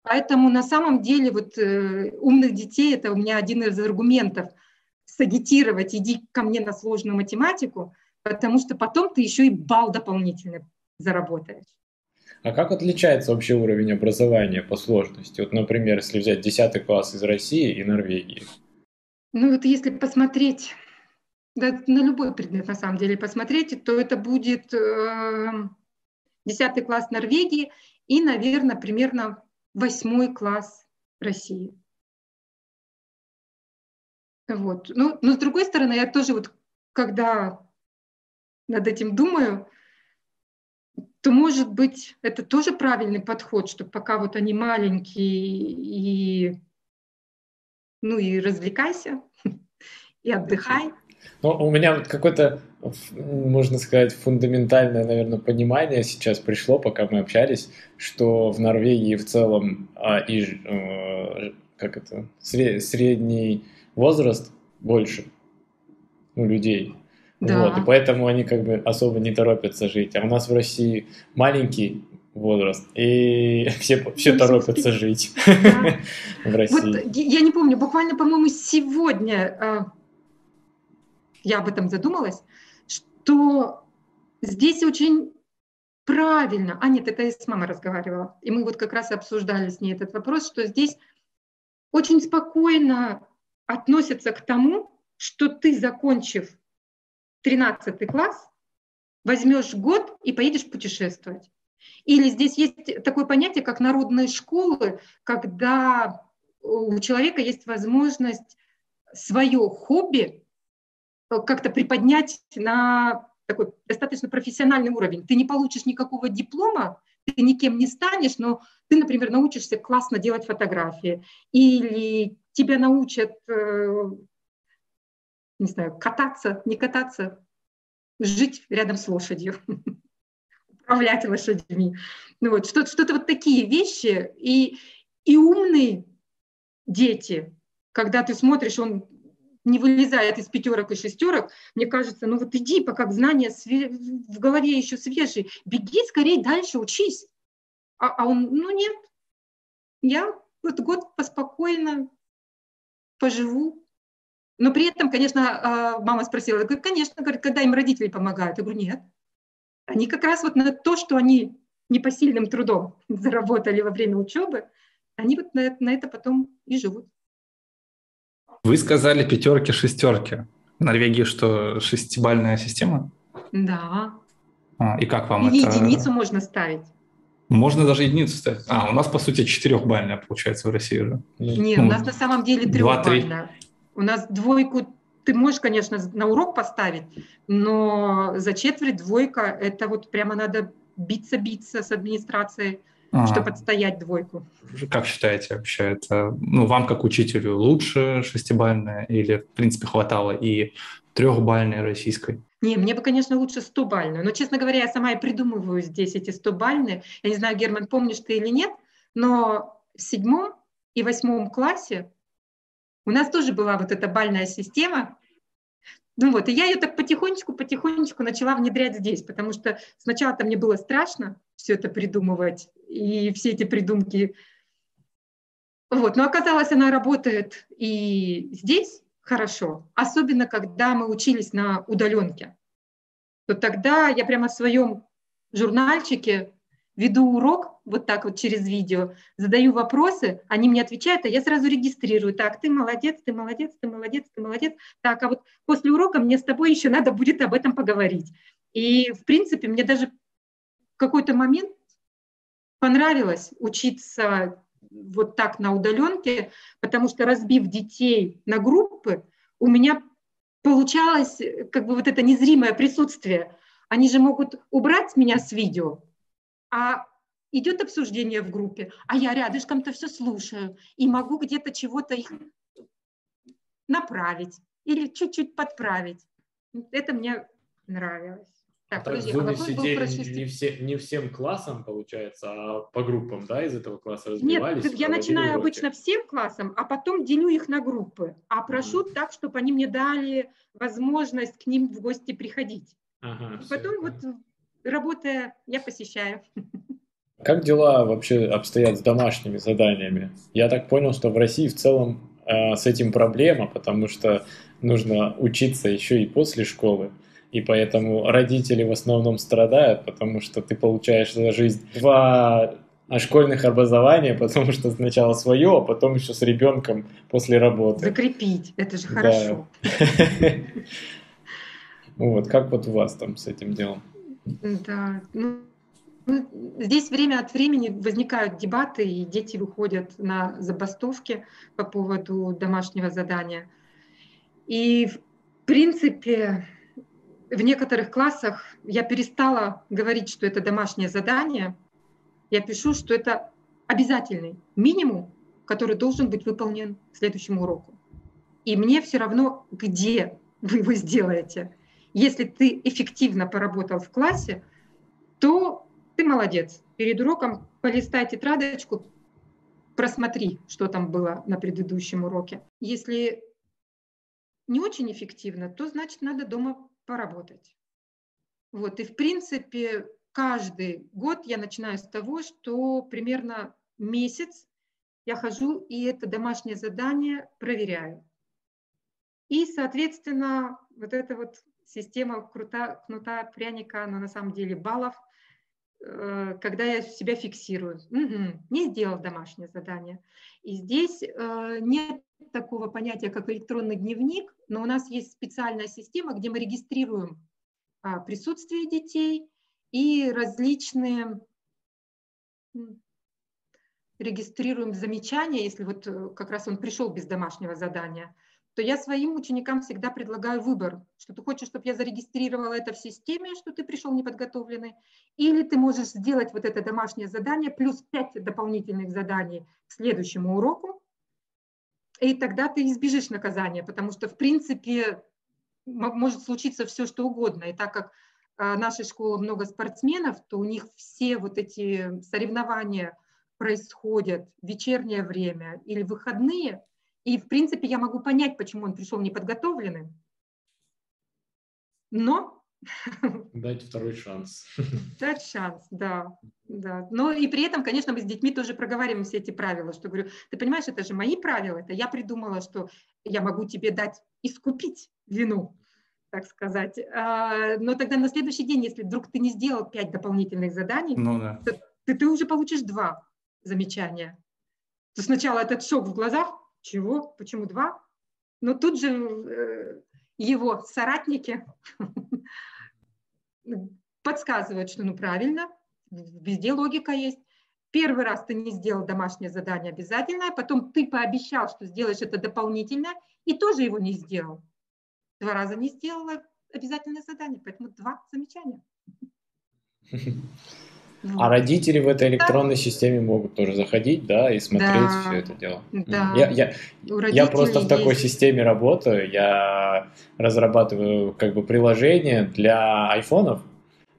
Поэтому на самом деле вот э, умных детей это у меня один из аргументов сагитировать, иди ко мне на сложную математику, потому что потом ты еще и балл дополнительный заработаешь. А как отличается общий уровень образования по сложности? Вот, например, если взять 10 класс из России и Норвегии. Ну вот если посмотреть да, на любой предмет на самом деле посмотреть, то это будет э, 10 класс Норвегии и, наверное, примерно 8 класс России. Вот. Ну, но с другой стороны, я тоже вот, когда над этим думаю, то, может быть, это тоже правильный подход, что пока вот они маленькие и, ну, и развлекайся, [LAUGHS] и отдыхай. Ну, у меня какое-то, можно сказать, фундаментальное, наверное, понимание сейчас пришло, пока мы общались, что в Норвегии в целом а, и, э, как это, средний возраст больше у людей. Да. Вот, и поэтому они как бы особо не торопятся жить. А у нас в России маленький возраст, и [LAUGHS] все, все торопятся жить [LAUGHS] в России. Вот, я не помню, буквально, по-моему, сегодня а, я об этом задумалась, что здесь очень правильно, а нет, это я с мамой разговаривала, и мы вот как раз обсуждали с ней этот вопрос, что здесь очень спокойно относятся к тому, что ты, закончив 13 класс, возьмешь год и поедешь путешествовать. Или здесь есть такое понятие, как народные школы, когда у человека есть возможность свое хобби как-то приподнять на такой достаточно профессиональный уровень. Ты не получишь никакого диплома, ты никем не станешь, но ты, например, научишься классно делать фотографии, или тебя научат э, не знаю, кататься, не кататься, жить рядом с лошадью, [LAUGHS] управлять лошадьми. Ну вот, что-то, что-то вот такие вещи. И, и умные дети, когда ты смотришь, он не вылезает из пятерок и шестерок, мне кажется, ну вот иди, пока знания в голове еще свежие, беги скорее дальше, учись. А, а он, ну нет, я вот год поспокойно поживу, но при этом, конечно, а, мама спросила, говорит, конечно, говорит, когда им родители помогают. Я говорю, нет. Они как раз вот на то, что они непосильным трудом [LAUGHS] заработали во время учебы, они вот на, на это потом и живут. Вы сказали пятерки, шестерки. В Норвегии что, шестибальная система? Да. А, и как вам и это? единицу можно ставить. Можно даже единицу ставить. А, у нас, по сути, четырехбальная получается в России уже. Нет, ну, у нас на самом деле трехбальная. У нас двойку ты можешь, конечно, на урок поставить, но за четверть двойка – это вот прямо надо биться-биться с администрацией, ага. чтобы отстоять двойку. Как считаете вообще, это ну, вам как учителю лучше шестибальная или, в принципе, хватало и трехбальной российской? Не, мне бы, конечно, лучше стобальную, но, честно говоря, я сама и придумываю здесь эти стобальные. Я не знаю, Герман, помнишь ты или нет, но в седьмом и восьмом классе у нас тоже была вот эта бальная система. Ну вот, и я ее так потихонечку-потихонечку начала внедрять здесь, потому что сначала-то мне было страшно все это придумывать, и все эти придумки. Вот, но оказалось, она работает и здесь хорошо, особенно когда мы учились на удаленке. То тогда я прямо в своем журнальчике веду урок вот так вот через видео, задаю вопросы, они мне отвечают, а я сразу регистрирую. Так, ты молодец, ты молодец, ты молодец, ты молодец. Так, а вот после урока мне с тобой еще надо будет об этом поговорить. И, в принципе, мне даже в какой-то момент понравилось учиться вот так на удаленке, потому что разбив детей на группы, у меня получалось как бы вот это незримое присутствие. Они же могут убрать меня с видео, а идет обсуждение в группе, а я рядышком-то все слушаю и могу где-то чего-то их направить или чуть-чуть подправить. Это мне нравилось. Так, так подожди, вы а сидели не, все, не всем классом, получается, а по группам, да, из этого класса разбивались? Нет, я начинаю уроки. обычно всем классом, а потом делю их на группы, а прошу mm так, чтобы они мне дали возможность к ним в гости приходить. Ага, И потом вот работая, я посещаю. Как дела вообще обстоят с домашними заданиями? Я так понял, что в России в целом э, с этим проблема, потому что нужно учиться еще и после школы. И поэтому родители в основном страдают, потому что ты получаешь за жизнь два школьных образования, потому что сначала свое, а потом еще с ребенком после работы. Закрепить, это же хорошо. [LAUGHS] Вот, как вот у вас там с этим делом? Да, ну, ну, здесь время от времени возникают дебаты, и дети выходят на забастовки по поводу домашнего задания. И, в принципе, в некоторых классах я перестала говорить, что это домашнее задание. Я пишу, что это обязательный минимум, который должен быть выполнен к следующему уроку. И мне все равно, где вы его сделаете. Если ты эффективно поработал в классе, то ты молодец. Перед уроком полистай тетрадочку, просмотри, что там было на предыдущем уроке. Если не очень эффективно, то значит надо дома поработать. Вот, и в принципе каждый год я начинаю с того, что примерно месяц я хожу и это домашнее задание проверяю. И, соответственно, вот эта вот система крута, кнута, пряника, она на самом деле баллов, э, когда я себя фиксирую. Угу, не сделал домашнее задание. И здесь э, нет такого понятия, как электронный дневник, но у нас есть специальная система, где мы регистрируем а, присутствие детей и различные регистрируем замечания, если вот э, как раз он пришел без домашнего задания – то я своим ученикам всегда предлагаю выбор, что ты хочешь, чтобы я зарегистрировала это в системе, что ты пришел неподготовленный, или ты можешь сделать вот это домашнее задание плюс 5 дополнительных заданий к следующему уроку, и тогда ты избежишь наказания, потому что, в принципе, может случиться все, что угодно. И так как а, нашей школы много спортсменов, то у них все вот эти соревнования происходят в вечернее время или выходные, и, в принципе, я могу понять, почему он пришел неподготовленным. Но... [LAUGHS] Дать второй шанс. [LAUGHS] Дать шанс, да. да. Но и при этом, конечно, мы с детьми тоже проговариваем все эти правила, что говорю, ты понимаешь, это же мои правила, это я придумала, что я могу тебе дать искупить вину, так сказать. А, но тогда на следующий день, если вдруг ты не сделал пять дополнительных заданий, ну, да. то ты, ты уже получишь два замечания. То сначала этот шок в глазах, чего? Почему два? Но тут же э, его соратники [LAUGHS] подсказывают, что ну правильно, везде логика есть. Первый раз ты не сделал домашнее задание обязательное, потом ты пообещал, что сделаешь это дополнительно, и тоже его не сделал. Два раза не сделала обязательное задание, поэтому два замечания. [LAUGHS] А родители в этой электронной да. системе могут тоже заходить, да, и смотреть да. все это дело. Да. Я, я, я просто в такой есть. системе работаю. Я разрабатываю как бы приложение для айфонов.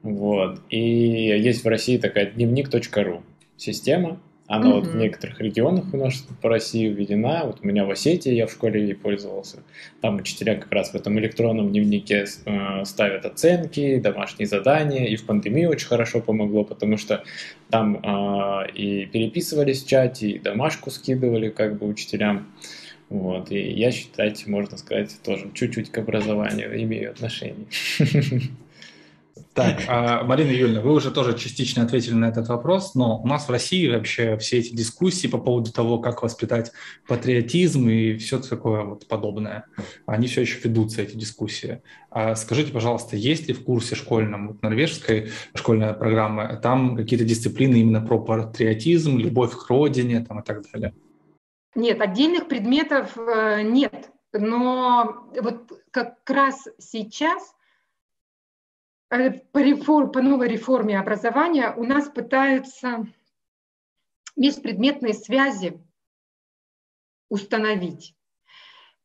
Вот. И есть в России такая дневник.ру система, она угу. вот в некоторых регионах у нас по России введена. Вот у меня в Осетии я в школе ей пользовался. Там учителя как раз в этом электронном дневнике э, ставят оценки, домашние задания. И в пандемии очень хорошо помогло, потому что там э, и переписывались в чате, и домашку скидывали как бы учителям. Вот, и я, считать, можно сказать, тоже чуть-чуть к образованию имею отношение. [LAUGHS] Так, а, Марина Юрьевна, вы уже тоже частично ответили на этот вопрос, но у нас в России вообще все эти дискуссии по поводу того, как воспитать патриотизм и все такое вот подобное, они все еще ведутся, эти дискуссии. А скажите, пожалуйста, есть ли в курсе школьном, вот норвежской школьной программы, там какие-то дисциплины именно про патриотизм, любовь к родине там, и так далее? Нет, отдельных предметов э, нет, но вот как раз сейчас по, реформ, по новой реформе образования у нас пытаются межпредметные связи установить.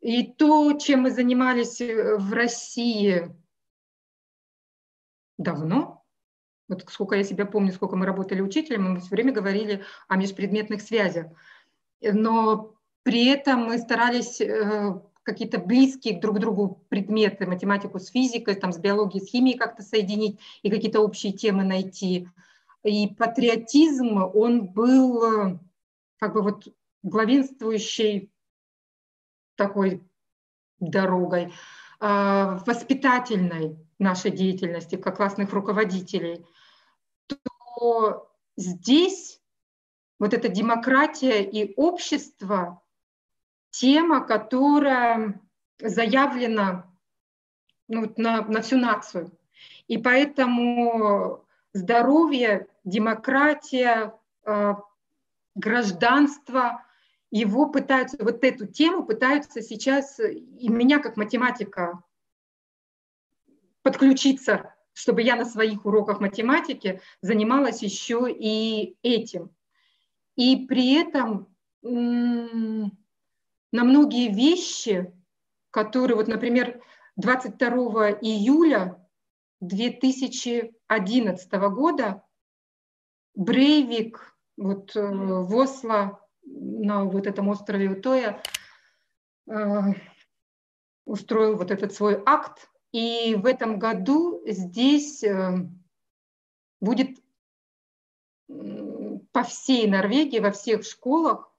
И то, чем мы занимались э, в России давно, вот сколько я себя помню, сколько мы работали учителем, мы все время говорили о межпредметных связях. Но при этом мы старались э, какие-то близкие друг к другу предметы, математику с физикой, там, с биологией, с химией как-то соединить и какие-то общие темы найти. И патриотизм, он был э, как бы вот главенствующей такой дорогой, э, воспитательной. нашей деятельности, как классных руководителей, то здесь вот эта демократия и общество — тема, которая заявлена ну, на, на всю нацию. И поэтому здоровье, демократия, э, гражданство, его пытаются, вот эту тему пытаются сейчас и меня как математика подключиться, чтобы я на своих уроках математики занималась еще и этим. И при этом на многие вещи, которые, вот, например, 22 июля 2011 года Брейвик вот, э, в Осло на вот этом острове Утоя э, устроил вот этот свой акт. И в этом году здесь э, будет по всей Норвегии, во всех школах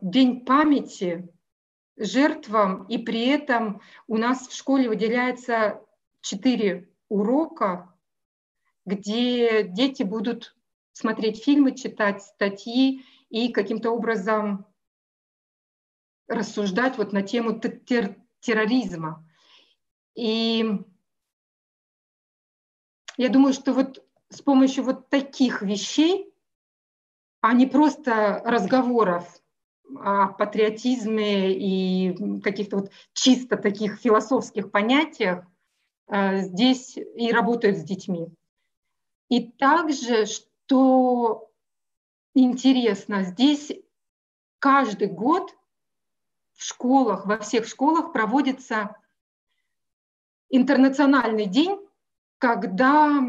День памяти жертвам, и при этом у нас в школе выделяется четыре урока, где дети будут смотреть фильмы, читать статьи и каким-то образом рассуждать вот на тему тер терроризма. И я думаю, что вот с помощью вот таких вещей, а не просто разговоров о патриотизме и каких-то вот чисто таких философских понятиях, э, здесь и работают с детьми. И также, что интересно, здесь каждый год в школах, во всех школах проводится интернациональный день, когда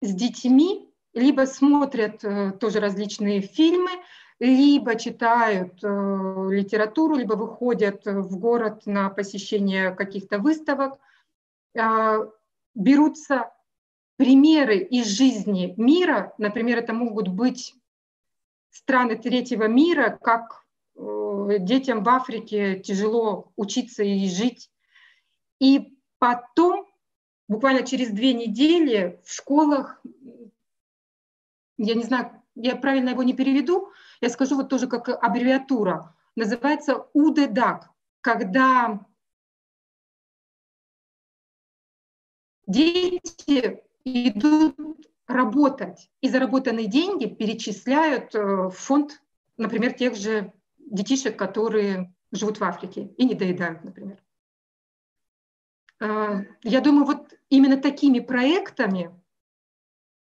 с детьми либо смотрят э, тоже различные фильмы, либо читают э, литературу, либо выходят в город на посещение каких-то выставок, э, берутся примеры из жизни мира, например, это могут быть страны третьего мира, как э, детям в Африке тяжело учиться и жить. И потом, буквально через две недели в школах, я не знаю, я правильно его не переведу, я скажу вот тоже как аббревиатура, называется УДДАК, когда дети идут работать и заработанные деньги перечисляют э, в фонд, например, тех же детишек, которые живут в Африке и не доедают, например. Э, я думаю, вот именно такими проектами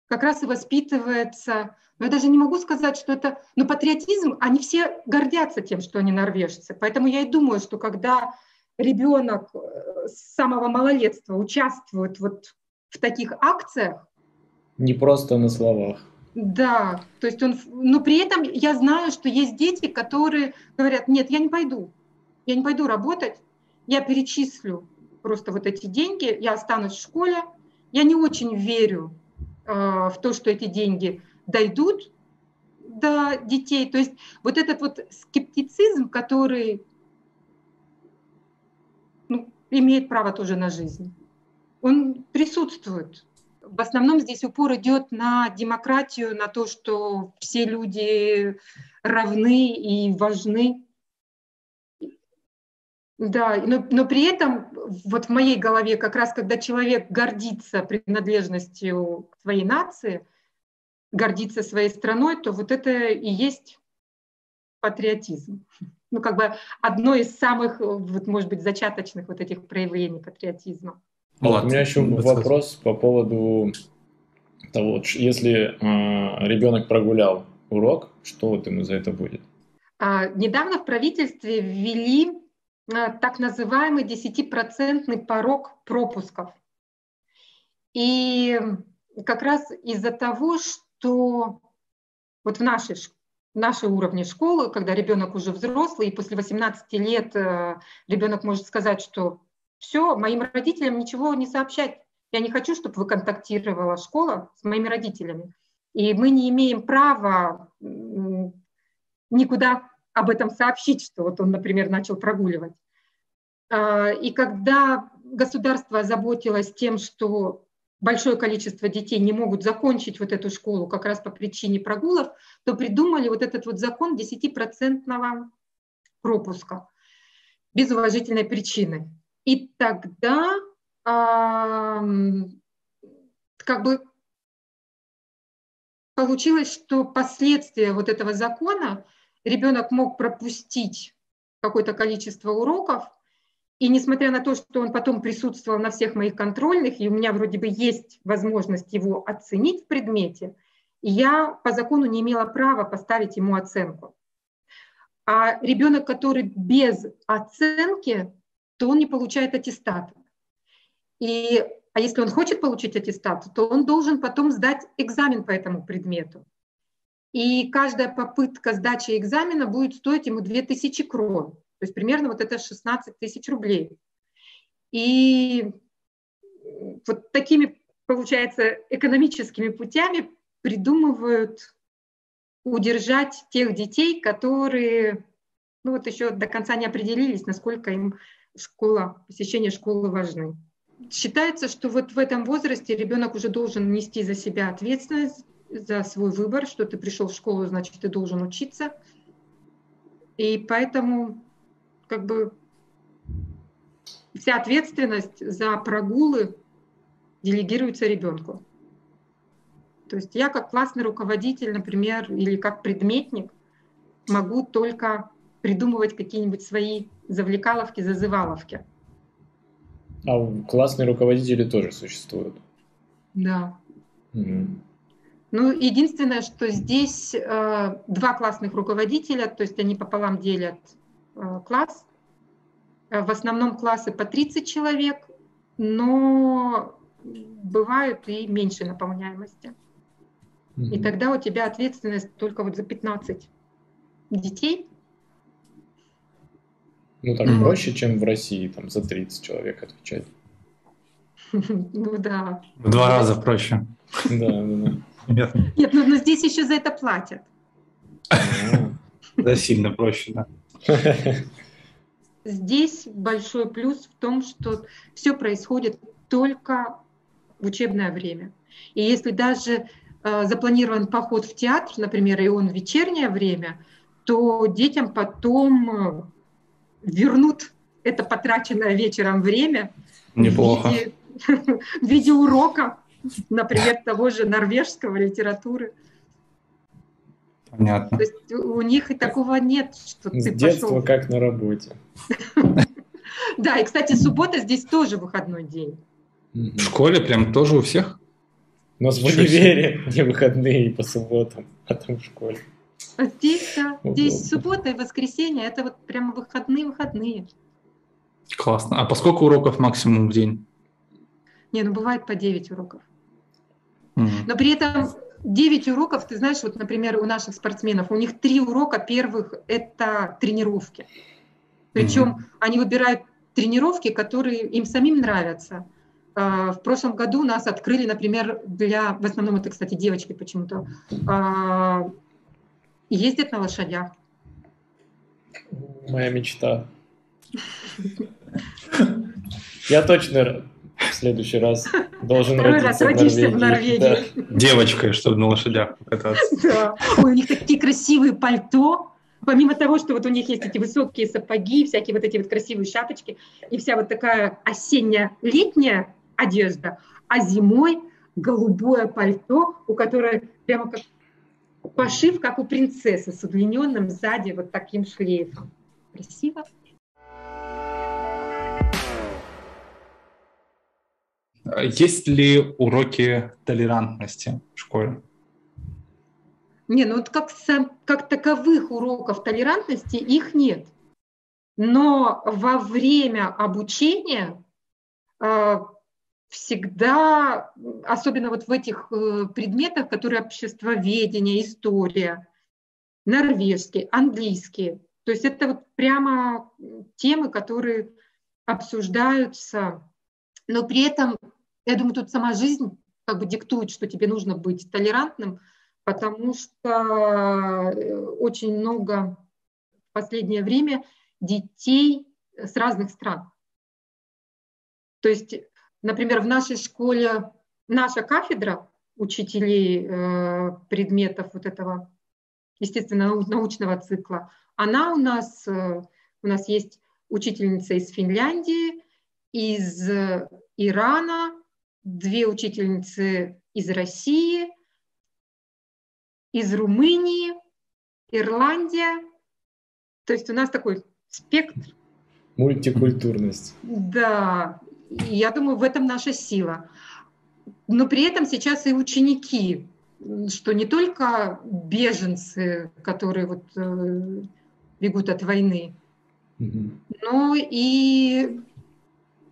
как раз и воспитывается, но я даже не могу сказать, что это, но патриотизм, они все гордятся тем, что они норвежцы. Поэтому я и думаю, что когда ребенок э, с самого малолетства участвует вот в таких акциях. Не просто на словах. Да, то есть он, но при этом я знаю, что есть дети, которые говорят, нет, я не пойду, я не пойду работать, я перечислю просто вот эти деньги, я останусь в школе, я не очень верю в то, что эти деньги дойдут до детей. То есть вот этот вот скептицизм, который ну, имеет право тоже на жизнь он присутствует. В основном здесь упор идет на демократию, на то, что все люди равны и важны. Да, но, но при этом вот в моей голове как раз, когда человек гордится принадлежностью к своей нации, гордится своей страной, то вот это и есть патриотизм. Ну, как бы одно из самых, вот, может быть, зачаточных вот этих проявлений патриотизма. Вот, у меня еще вопрос по поводу того, если э, ребенок прогулял урок, что вот ему за это будет? А, недавно в правительстве ввели а, так называемый 10% порог пропусков. И как раз из-за того, что вот в нашей, в нашей уровне школы, когда ребенок уже взрослый, и после 18 лет э, ребенок может сказать, что все, моим родителям ничего не сообщать. Я не хочу, чтобы вы контактировала школа с моими родителями. И мы не имеем права никуда об этом сообщить, что вот он, например, начал прогуливать. А, и когда государство озаботилось тем, что большое количество детей не могут закончить вот эту школу как раз по причине прогулов, то придумали вот этот вот закон 10% пропуска без уважительной причины. И тогда а, как бы получилось, что последствия вот этого закона ребенок мог пропустить какое-то количество уроков, и несмотря на то, что он потом присутствовал на всех моих контрольных, и у меня вроде бы есть возможность его оценить в предмете, я по закону не имела права поставить ему оценку. А ребенок, который без оценки, то он не получает аттестат. И, а если он хочет получить аттестат, то он должен потом сдать экзамен по этому предмету. И каждая попытка сдачи экзамена будет стоить ему 2000 крон. То есть примерно вот это 16 тысяч рублей. И вот такими, получается, экономическими путями придумывают удержать тех детей, которые ну вот еще до конца не определились, насколько им школа, посещение школы важны. Считается, что вот в этом возрасте ребенок уже должен нести за себя ответственность за свой выбор, что ты пришел в школу, значит, ты должен учиться. И поэтому как бы вся ответственность за прогулы делегируется ребенку. То есть я как классный руководитель, например, или как предметник могу только придумывать какие-нибудь свои завлекаловки, зазываловки. А классные руководители тоже существуют? Да. Угу. Ну, единственное, что здесь э, два классных руководителя, то есть они пополам делят Э, класс. Э, в основном классы по 30 человек, но бывают и меньше наполняемости. Mm-hmm. И тогда у тебя ответственность только вот за 15 детей. Ну, так mm-hmm. проще, чем в России, там за 30 человек отвечать. [LAUGHS] Ну да. В два раза проще. Да, да, да. Нет, ну, но здесь еще за это платят. Да, сильно проще, да. Здесь большой плюс в том, что все происходит только в учебное время. И если даже э, запланирован поход в театр, например, и он в вечернее время, то детям потом э, вернут это потраченное вечером время Неплохо. В, виде, [LAUGHS] в виде урока, [LAUGHS] например, того же норвежского литературы. Понятно. То есть у них и такого нет, что С ты детства пошел. как на работе. [LAUGHS] Да, и, кстати, суббота здесь тоже выходной день. В школе прям тоже у всех? У нас в универе не выходные по субботам, а там в школе. Здесь, да, здесь суббота и воскресенье, это вот прямо выходные-выходные. Классно. А по сколько уроков максимум в день? Не, ну бывает по 9 уроков. Но при этом 9 уроков, ты знаешь, вот, например, у наших спортсменов, у них три урока первых – это тренировки. Причем mm-hmm. они выбирают тренировки, которые им самим нравятся. А, в прошлом году нас открыли, например, для, в основном это, кстати, девочки почему-то, а, ездят на лошадях. Моя мечта. Я точно в следующий раз должен Второй родиться, раз родишься в Норвегии. Да. Девочкой, чтобы на лошадях покататься. Да. Ой, у них такие красивые пальто. Помимо того, что вот у них есть эти высокие сапоги, всякие вот эти вот красивые шапочки, и вся вот такая осенняя летняя одежда, а зимой голубое пальто, у которой прямо как пошив, как у принцессы, с удлиненным сзади вот таким шлейфом. Красиво. Есть ли уроки толерантности в школе? Не, ну вот как, как таковых уроков толерантности их нет. Но во время обучения э, всегда, особенно вот в этих э, предметах, которые обществоведение, история, норвежский, английский, то есть это вот прямо темы, которые обсуждаются, но при этом я думаю, тут сама жизнь как бы диктует, что тебе нужно быть толерантным, потому что э, очень много в последнее время детей с разных стран. То есть, например, в нашей школе наша кафедра учителей э, предметов вот этого, естественно, научного цикла, она у нас, э, у нас есть учительница из Финляндии, из Ирана, две учительницы из России, из Румынии, Ирландия. То есть у нас такой спектр. Мультикультурность. Да, я думаю, в этом наша сила. Но при этом сейчас и ученики, что не только беженцы, которые вот э, бегут от войны, mm но и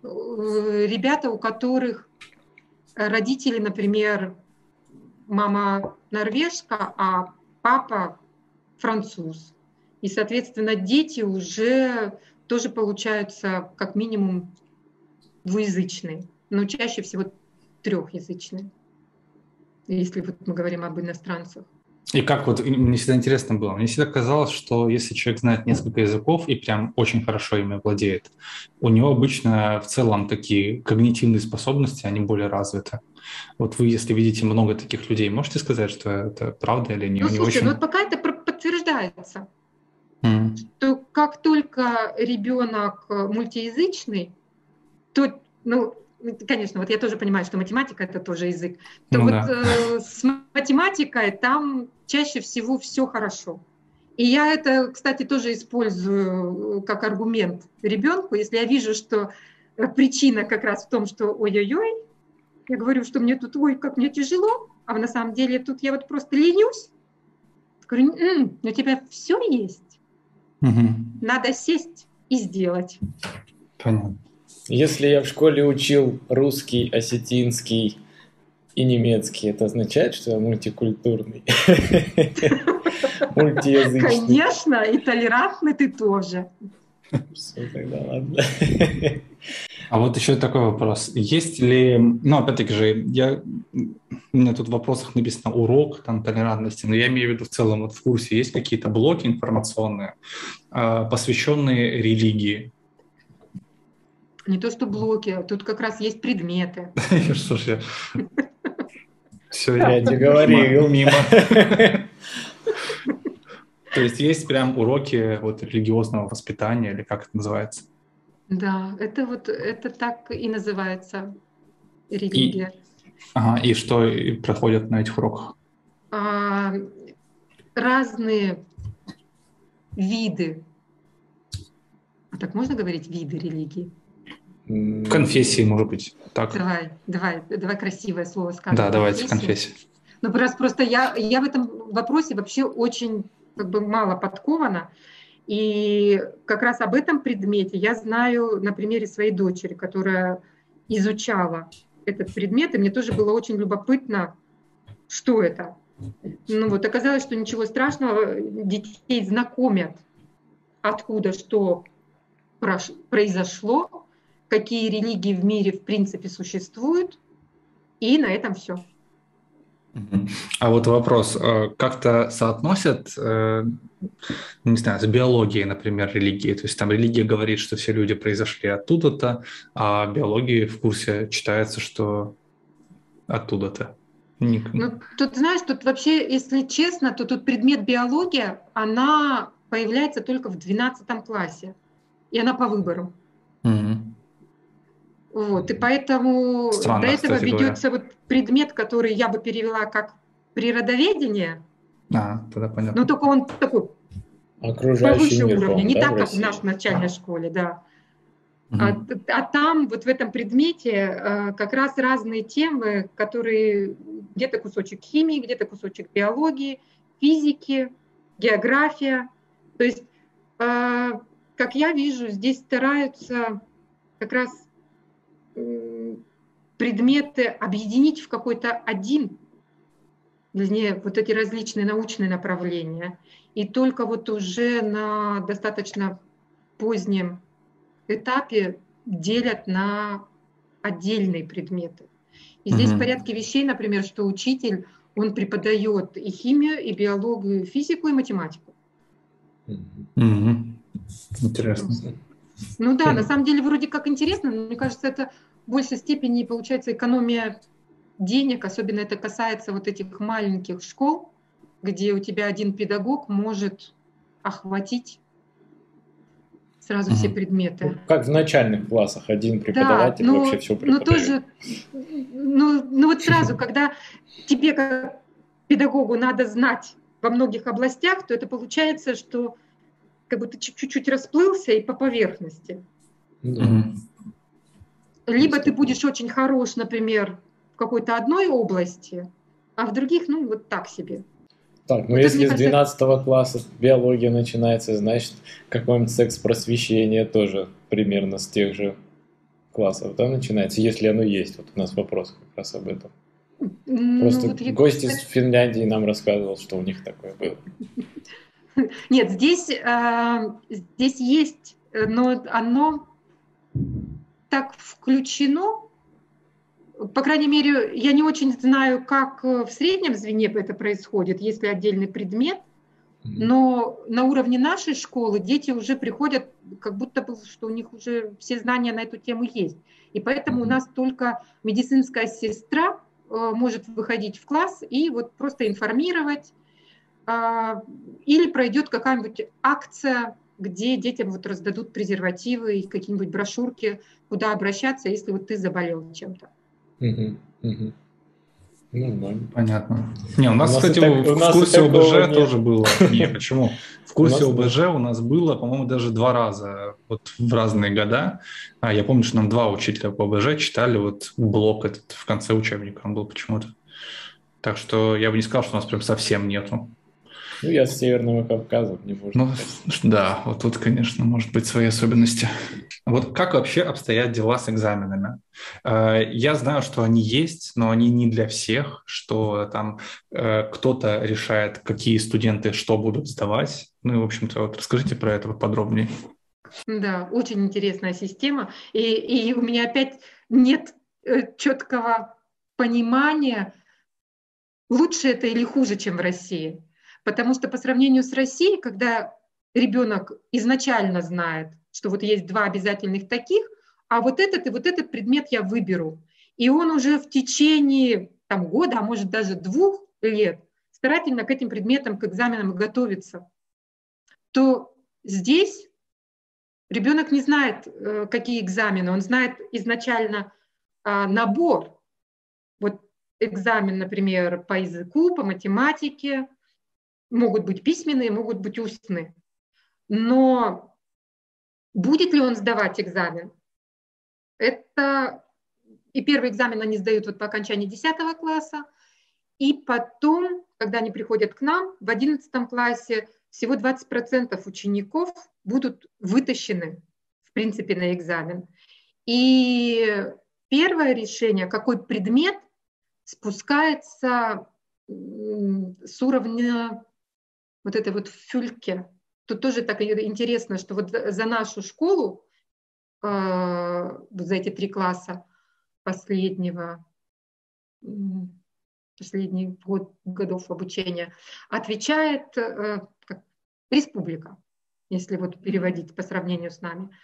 э, ребята, у которых родители, например, мама норвежка, а папа француз. И, соответственно, дети уже тоже получаются как минимум двуязычные, но чаще всего трехязычные, если вот мы говорим об иностранцах. И как вот, мне всегда интересно было, мне всегда казалось, что если человек знает несколько языков и прям очень хорошо ими владеет, у него обычно в целом такие когнитивные способности, они более развиты. Вот вы, если видите много таких людей, можете сказать, что это правда или не, ну, слушай, очень? ну вот пока это подтверждается, mm. что как только ребенок мультиязычный, то, ну, конечно, вот я тоже понимаю, что математика это тоже язык, то ну, вот да. э, с математикой там чаще всего все хорошо. И я это, кстати, тоже использую как аргумент ребенку, если я вижу, что причина как раз в том, что ой-ой-ой, я говорю, что мне тут, ой, как мне тяжело, а на самом деле тут я вот просто ленюсь. Говорю, м-м, у тебя все есть. Угу. Надо сесть и сделать. Понятно. Если я в школе учил русский, осетинский и немецкий, это означает, что я мультикультурный? [LAUGHS] Мультиязычный. Конечно, и толерантный ты тоже. Все, тогда ладно. А вот еще такой вопрос. Есть ли, ну, опять-таки же, я, у меня тут в вопросах написано урок там, толерантности, но я имею в виду в целом, вот в курсе есть какие-то блоки информационные, а, посвященные религии? Не то, что блоки, а тут как раз есть предметы. [LAUGHS] Что ж я... Все, я тебе говорил. Мимо. [LAUGHS] То есть есть прям уроки вот религиозного воспитания, или как это называется? Да, это вот это так и называется религия. И, ага, и что проходят на этих уроках? А, разные виды. А так можно говорить виды религии? Конфессии, может быть, так. Давай, давай, давай красивое слово скажем. Да, давайте конфессия. Ну, просто, просто я, я в этом вопросе вообще очень как бы мало подкована. И как раз об этом предмете я знаю на примере своей дочери, которая изучала этот предмет, и мне тоже было очень любопытно, что это. Ну вот оказалось, что ничего страшного, детей знакомят, откуда что произошло, какие религии в мире в принципе существуют, и на этом все. А вот вопрос, э, как-то соотносят, э, не знаю, с биологией, например, религии? То есть там религия говорит, что все люди произошли оттуда-то, а биологии в курсе читается, что оттуда-то. Ну, тут, знаешь, тут вообще, если честно, то тут предмет биология, она появляется только в 12 классе, и она по выбору. Угу. Вот, и поэтому Странно, до этого ведется говоря. вот предмет, который я бы перевела как природоведение. А, тогда понятно. Но только он такой повыше уровня, не да, так, как в нашей начальной школе, да. Угу. А, а там вот в этом предмете а, как раз разные темы, которые где-то кусочек химии, где-то кусочек биологии, физики, география. То есть, а, как я вижу, здесь стараются как раз предметы объединить в какой-то один, вернее, вот эти различные научные направления. И только вот уже на достаточно позднем этапе делят на отдельные предметы. И здесь mm-hmm. в порядке вещей, например, что учитель, он преподает и химию, и биологию, и физику, и математику. Mm-hmm. Интересно. Ну да, на самом деле вроде как интересно, но мне кажется, это в большей степени получается экономия денег, особенно это касается вот этих маленьких школ, где у тебя один педагог может охватить сразу все предметы. Как в начальных классах один преподаватель да, ну, вообще все преподает. Ну, тоже, ну, ну вот сразу, когда тебе как педагогу надо знать во многих областях, то это получается, что как ты чуть-чуть расплылся и по поверхности. Mm-hmm. Либо ты будешь очень хорош, например, в какой-то одной области, а в других, ну, вот так себе. Так, ну вот если с 12 кажется... класса биология начинается, значит, какой-нибудь секс-просвещение тоже примерно с тех же классов, да, начинается, если оно есть. Вот у нас вопрос как раз об этом. Ну, Просто вот гость из Финляндии нам рассказывал, что у них такое было. [LAUGHS] Нет, здесь, э, здесь есть, но оно так включено, по крайней мере, я не очень знаю, как в среднем звене это происходит, если отдельный предмет, но на уровне нашей школы дети уже приходят, как будто бы, что у них уже все знания на эту тему есть. И поэтому у нас только медицинская сестра э, может выходить в класс и вот просто информировать, а, или пройдет какая-нибудь акция, где детям вот раздадут презервативы и какие-нибудь брошюрки, куда обращаться, если вот ты заболел чем-то. Угу, угу. Нормально. Понятно. Не, у нас, у нас кстати, так, в, у нас курсе ОБЖ нет. тоже было. [LAUGHS] Не, почему? В курсе у ОБЖ у нас было, по-моему, даже два раза, вот в разные года. А я помню, что нам два учителя по ОБЖ читали вот блок этот в конце учебника, он был почему-то. Так что я бы не сказал, что у нас прям совсем нету. Ну, я с Северного Кавказа, не можно. Ну, да, вот тут, конечно, может быть свои особенности. Вот как вообще обстоят дела с экзаменами? Э, я знаю, что они есть, но они не для всех, что там э, кто-то решает, какие студенты что будут сдавать. Ну и, в общем-то, вот расскажите про это подробнее. Да, очень интересная система. И, и у меня опять нет э, четкого понимания, лучше это или хуже, чем в России. Потому что по сравнению с Россией, когда ребенок изначально знает, что вот есть два обязательных таких, а вот этот и вот этот предмет я выберу. И он уже в течение там, года, а может даже двух лет старательно к этим предметам, к экзаменам готовится, то здесь ребенок не знает, э, какие экзамены, он знает изначально а, набор. Вот экзамен, например, по языку, по математике, могут быть письменные, могут быть устные. Но будет ли он сдавать экзамен? Это и первый экзамен они сдают вот по окончании 10 класса, и потом, когда они приходят к нам, в 11 классе всего 20% учеников будут вытащены, в принципе, на экзамен. И первое решение, какой предмет спускается с уровня вот этой вот фюльке. Тут тоже так интересно, что вот за нашу школу, э, за эти три класса последнего, последний год годов обучения, отвечает э, как, республика, если вот переводить по сравнению с нами,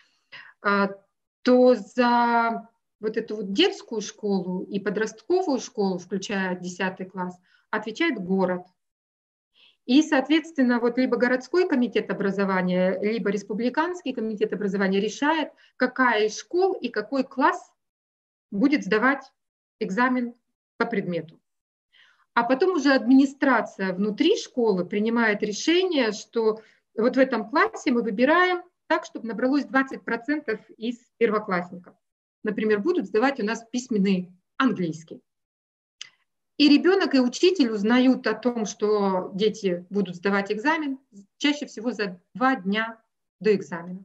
а, то за вот эту вот детскую школу и подростковую школу, включая 10 класс, отвечает город – и, соответственно, вот либо городской комитет образования, либо республиканский комитет образования решает, какая из школ и какой класс будет сдавать экзамен по предмету. А потом уже администрация внутри школы принимает решение, что вот в этом классе мы выбираем так, чтобы набралось 20% из первоклассников. Например, будут сдавать у нас письменный английский. И ребенок, и учитель узнают о том, что дети будут сдавать экзамен чаще всего за два дня до экзамена.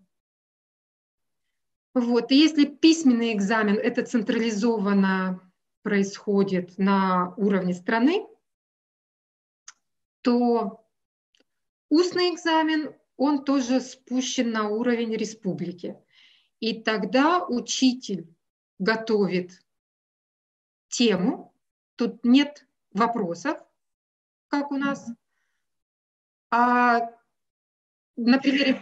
Вот. И если письменный экзамен это централизованно происходит на уровне страны, то устный экзамен, он тоже спущен на уровень республики. И тогда учитель готовит тему, Тут нет вопросов, как у нас. А на примере,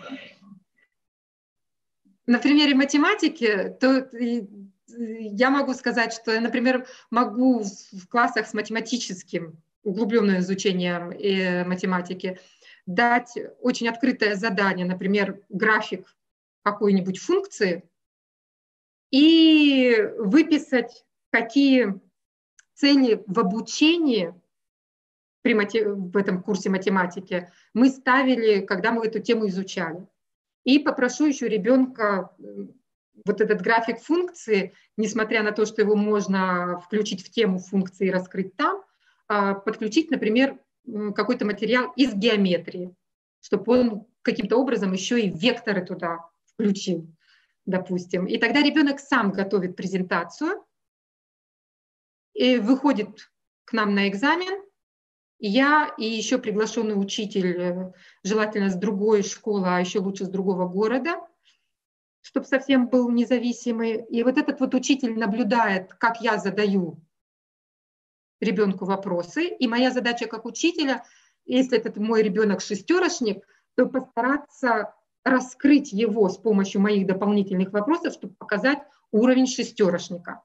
на примере математики, то я могу сказать, что я, например, могу в классах с математическим, углубленным изучением э, математики, дать очень открытое задание, например, график какой-нибудь функции, и выписать, какие цели в обучении при мати- в этом курсе математики мы ставили, когда мы эту тему изучали. И попрошу еще ребенка вот этот график функции, несмотря на то, что его можно включить в тему функции и раскрыть там, а, подключить, например, какой-то материал из геометрии, чтобы он каким-то образом еще и векторы туда включил, допустим. И тогда ребенок сам готовит презентацию и выходит к нам на экзамен. Я и еще приглашенный учитель, э, желательно с другой школы, а еще лучше с другого города, чтобы совсем был независимый. И вот этот вот учитель наблюдает, как я задаю ребенку вопросы. И моя задача как учителя, если этот мой ребенок шестерочник, то постараться раскрыть его с помощью моих дополнительных вопросов, чтобы показать уровень шестерочника.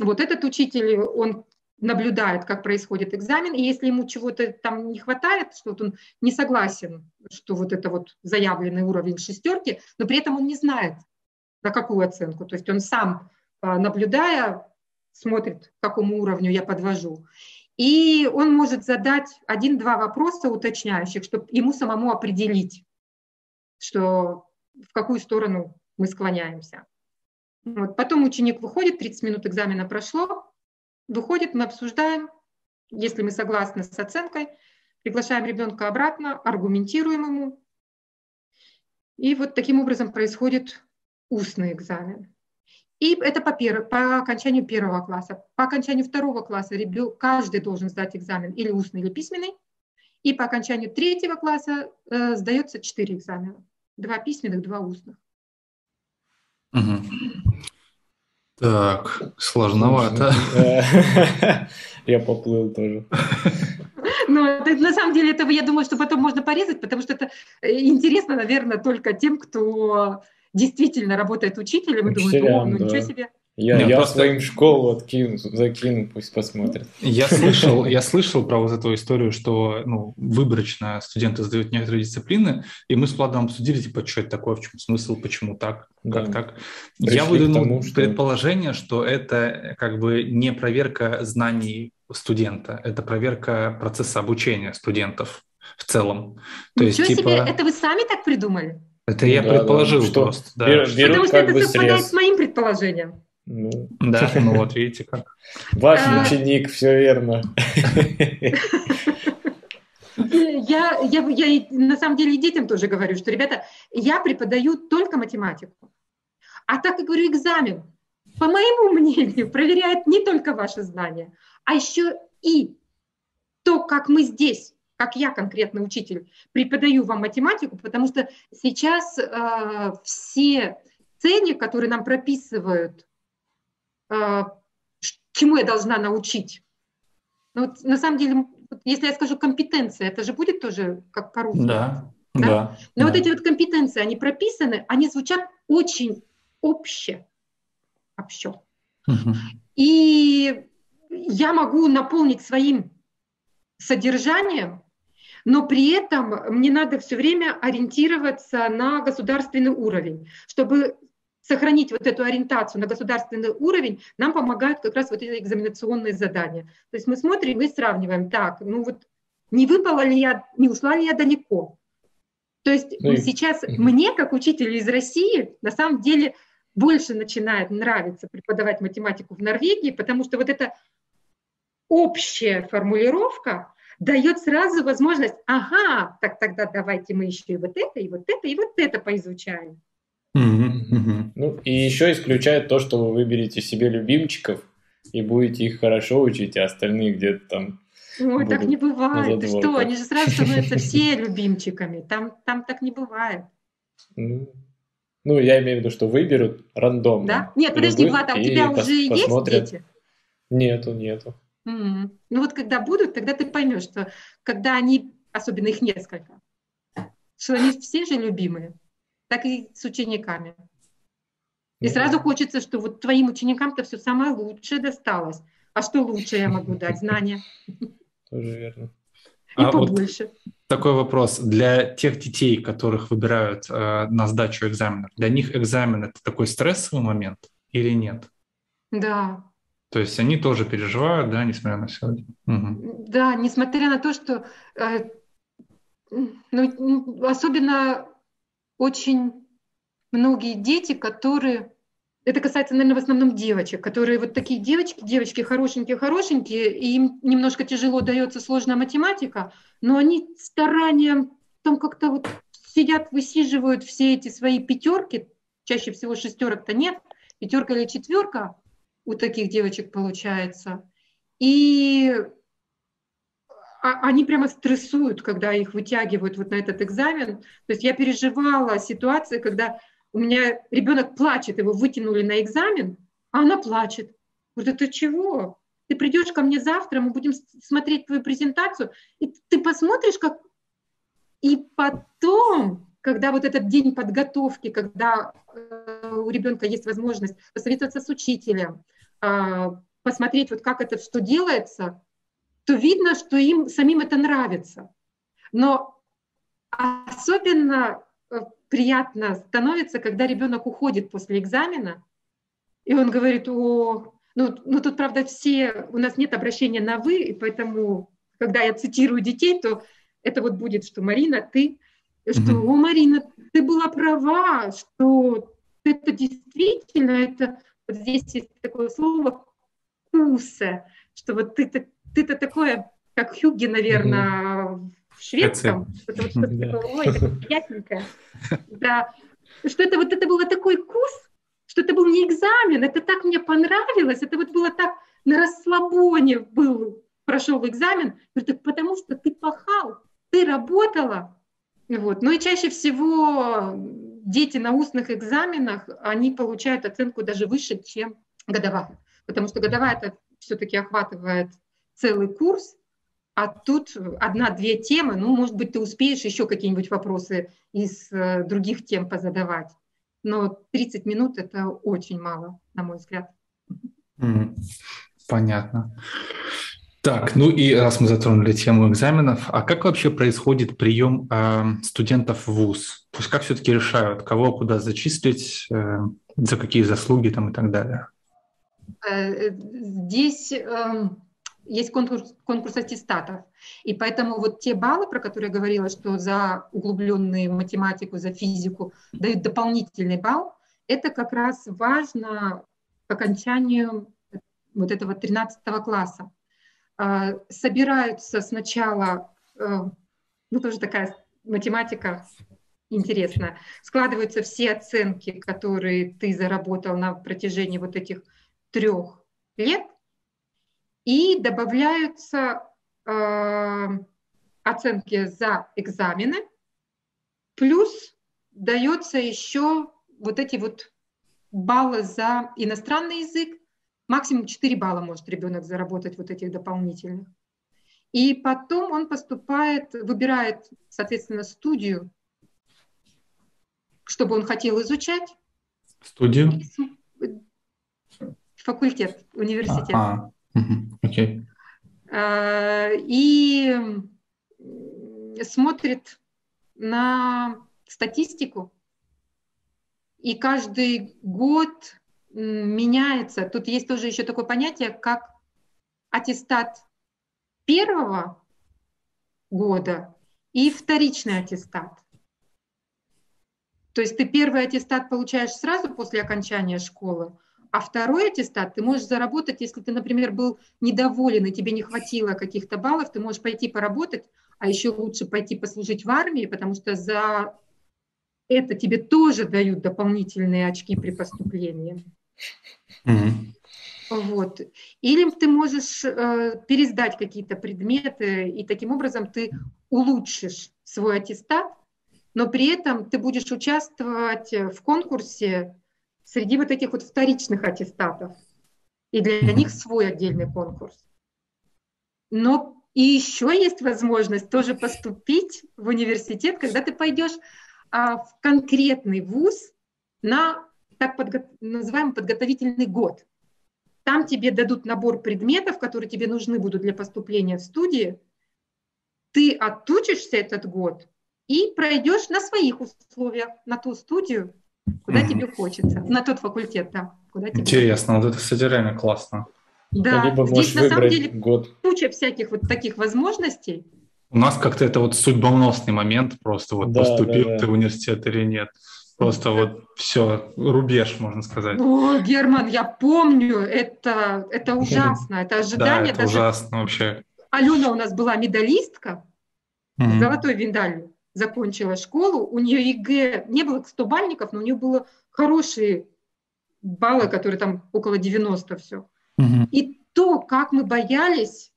Вот этот учитель, он наблюдает, как происходит экзамен, и если ему чего-то там не хватает, что вот он не согласен, что вот это вот заявленный уровень шестерки, но при этом он не знает, на какую оценку. То есть он сам, а, наблюдая, смотрит, к какому уровню я подвожу. И он может задать один-два вопроса уточняющих, чтобы ему самому определить, что в какую сторону мы склоняемся. Вот. Потом ученик выходит, 30 минут экзамена прошло, выходит, мы обсуждаем, если мы согласны с оценкой, приглашаем ребенка обратно, аргументируем ему. И вот таким образом происходит устный экзамен. И это по, пер... по окончанию первого класса. По окончанию второго класса ребенок, каждый должен сдать экзамен или устный, или письменный. И по окончанию третьего класса э, сдается четыре экзамена. Два письменных, два устных. Угу. Так, сложновато. [LAUGHS] Я поплыл тоже. Но на самом деле этого я думаю, что потом можно порезать, потому что это э, интересно, наверное, только тем, кто действительно работает учителем и думает, о, ну ничего себе, я, я просто... своим школу откину, закину, пусть посмотрят. Я [LAUGHS] слышал, я слышал про вот эту историю, что ну, выборочно студенты сдают некоторые дисциплины, и мы с Владом обсудили, типа, что это такое, в чем смысл, почему так, как да. так. Пришли я выдвинул тому, что... предположение, что это как бы не проверка знаний студента, это проверка процесса обучения студентов в целом. То Ничего есть, типа... себе, это вы сами так придумали? Это я да, предположил да, просто. Да. Берут, Потому что это совпадает с моим предположением. Ну. Да, ну вот видите как. [LAUGHS] Ваш а... ученик, все верно. [LAUGHS] Я, я, я на самом деле детям тоже говорю, что, ребята, я преподаю только математику. А так как говорю, экзамен, по моему [LAUGHS] мнению, проверяет не только ваши знания, а еще и то, как мы здесь, как я конкретно учитель, преподаю вам математику, потому что сейчас э, все цели, которые нам прописывают чему я должна научить. Ну, вот, на самом деле, если я скажу компетенция, это же будет тоже как по-русски. Да, да. да Но да. вот эти вот компетенции, они прописаны, они звучат очень обще. Общо. Угу. И я могу наполнить своим содержанием, но при этом мне надо все время ориентироваться на государственный уровень, чтобы сохранить вот эту ориентацию на государственный уровень, нам помогают как раз вот эти экзаменационные задания. То есть мы смотрим и сравниваем, так, ну вот не выпала ли я, не ушла ли я далеко. То есть ну, сейчас и... мне, как учителю из России, на самом деле больше начинает нравиться преподавать математику в Норвегии, потому что вот эта общая формулировка дает сразу возможность, ага, так тогда давайте мы еще и вот это, и вот это, и вот это поизучаем. Ну, и еще исключает то, что вы выберете себе любимчиков и будете их хорошо учить, а остальные где-то там Ой, так не бывает. Ты что, они же сразу становятся [LAUGHS] все любимчиками. Там, там так не бывает. Ну, ну, я имею в виду, что выберут рандомно. Да? Нет, подожди, Влад, а у тебя уже есть дети? Нету, нету. Mm. Ну вот когда будут, тогда ты поймешь, что когда они, особенно их несколько, что они все же любимые так и с учениками. И сразу хочется, что вот твоим ученикам-то все самое лучшее досталось. А что лучше я могу дать? Знания. Тоже верно. И а побольше. Вот такой вопрос. Для тех детей, которых выбирают э, на сдачу экзаменов, для них экзамен – это такой стрессовый момент или нет? Да. То есть они тоже переживают, да, несмотря на все? Угу. Да, несмотря на то, что э, ну, особенно очень многие дети, которые это касается, наверное, в основном девочек, которые вот такие девочки, девочки хорошенькие-хорошенькие, и им немножко тяжело дается сложная математика, но они старанием там как-то вот сидят, высиживают все эти свои пятерки, чаще всего шестерок-то нет, пятерка или четверка у таких девочек получается. И они прямо стрессуют, когда их вытягивают вот на этот экзамен. То есть я переживала ситуации, когда у меня ребенок плачет, его вытянули на экзамен, а она плачет. Говорит, это чего? Ты придешь ко мне завтра, мы будем смотреть твою презентацию, и ты посмотришь, как... И потом, когда вот этот день подготовки, когда э, у ребенка есть возможность посоветоваться с учителем, э, посмотреть, вот как это что делается, то видно, что им самим это нравится. Но особенно э, приятно становится, когда ребенок уходит после экзамена, и он говорит, о, ну, ну тут, правда, все, у нас нет обращения на «вы», и поэтому, когда я цитирую детей, то это вот будет, что «Марина, ты...» Что, о, Марина, ты была права, что это действительно, это вот здесь есть такое слово «вкуса», что вот ты-то ты-то такое, как Хюги, наверное, в шведском, что-то вот что-то такое, ой, это приятненькое. Да, что это вот это было такой вкус, что это был не экзамен, это так мне понравилось, это вот было так на расслабоне был, прошел экзамен, говорит, потому что ты пахал, ты работала. Вот. Ну и чаще всего дети на устных экзаменах, они получают оценку даже выше, чем годовая. Потому что годовая это все-таки охватывает целый курс, а тут одна-две темы, ну, может быть, ты успеешь еще какие-нибудь вопросы из э, других тем позадавать. Но 30 минут – это очень мало, на мой взгляд. Понятно. Так, ну и раз мы затронули тему экзаменов, а как вообще происходит прием э, студентов в ВУЗ? То есть как все-таки решают, кого куда зачислить, э, за какие заслуги там и так далее? Э, здесь эм, есть конкурс, конкурс аттестатов. И поэтому вот те баллы, про которые я говорила, что за углубленную математику, за физику дают дополнительный балл, это как раз важно к окончанию вот этого 13 класса. А, собираются сначала, э, ну тоже такая математика интересная, складываются все оценки, которые ты заработал на протяжении вот этих трех лет, и добавляются э, оценки за экзамены, плюс дается еще вот эти вот баллы за иностранный язык, максимум 4 балла может ребенок заработать вот этих дополнительных. И потом он поступает, выбирает, соответственно, студию, чтобы он хотел изучать. Студию? Факультет, университет. А-а. Окей. А, и смотрит на статистику, и каждый год меняется. Тут есть тоже еще такое понятие, как аттестат первого года и вторичный аттестат. То есть ты первый аттестат получаешь сразу после окончания школы, а второй аттестат ты можешь заработать, если ты, например, был недоволен и тебе не хватило каких-то баллов, ты можешь пойти поработать, а еще лучше пойти послужить в армии, потому что за это тебе тоже дают дополнительные очки при поступлении. Mm-hmm. Вот. Или ты можешь э, пересдать какие-то предметы, и таким образом ты улучшишь свой аттестат, но при этом ты будешь участвовать в конкурсе среди вот этих вот вторичных аттестатов. И для mm-hmm. них свой отдельный конкурс. Но и еще есть возможность тоже поступить в университет, когда ты пойдешь а, в конкретный вуз на так подго- называемый подготовительный год. Там тебе дадут набор предметов, которые тебе нужны будут для поступления в студии. Ты отучишься этот год и пройдешь на своих условиях, на ту студию, куда mm-hmm. тебе хочется, на тот факультет, да. Куда тебе Интересно, хочется. вот это, кстати, реально классно. Да, Либо здесь на самом деле год. куча всяких вот таких возможностей. У нас как-то это вот судьбоносный момент, просто вот да, поступил да, да. ты в университет или нет. Просто вот все, рубеж, можно сказать. О, Герман, я помню, это, это [LAUGHS] ужасно, это ожидание. Да, это даже... ужасно вообще. Алена у нас была медалистка, mm-hmm. золотой медалью закончила школу, у нее ЕГЭ, не было 100-балльников, но у нее было хорошие баллы, которые там около 90 все. Mm-hmm. И то, как мы боялись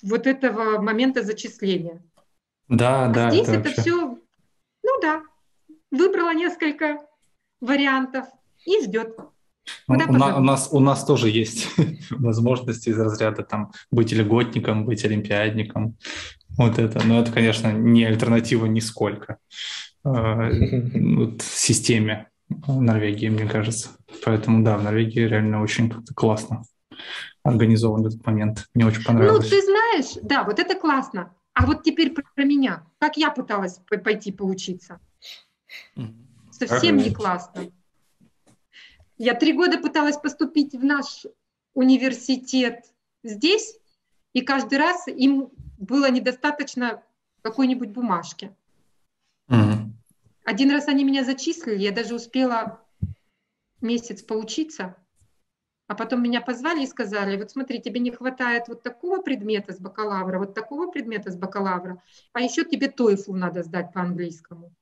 вот этого момента зачисления. Да, а да. Здесь это, это все, ну да, выбрала несколько вариантов и ждет. Ну, у, на, у, нас, у нас тоже есть [LAUGHS] возможности из разряда там быть льготником, быть олимпиадником. Вот это. Но это, конечно, не альтернатива нисколько э, [LAUGHS] вот, системе Норвегии, мне кажется. Поэтому да, в Норвегии реально очень классно организован этот момент. Мне очень понравилось. Ну, ты знаешь, да, вот это классно. А вот теперь про, про меня. Как я пыталась пойти поучиться? Совсем не классно. Я три года пыталась поступить в наш университет здесь, и каждый раз им было недостаточно какой-нибудь бумажки. Mm-hmm. Один раз они меня зачислили, я даже успела месяц поучиться, а потом меня позвали и сказали, вот смотри, тебе не хватает вот такого предмета с бакалавра, вот такого предмета с бакалавра, а еще тебе TOEFL надо сдать по-английскому.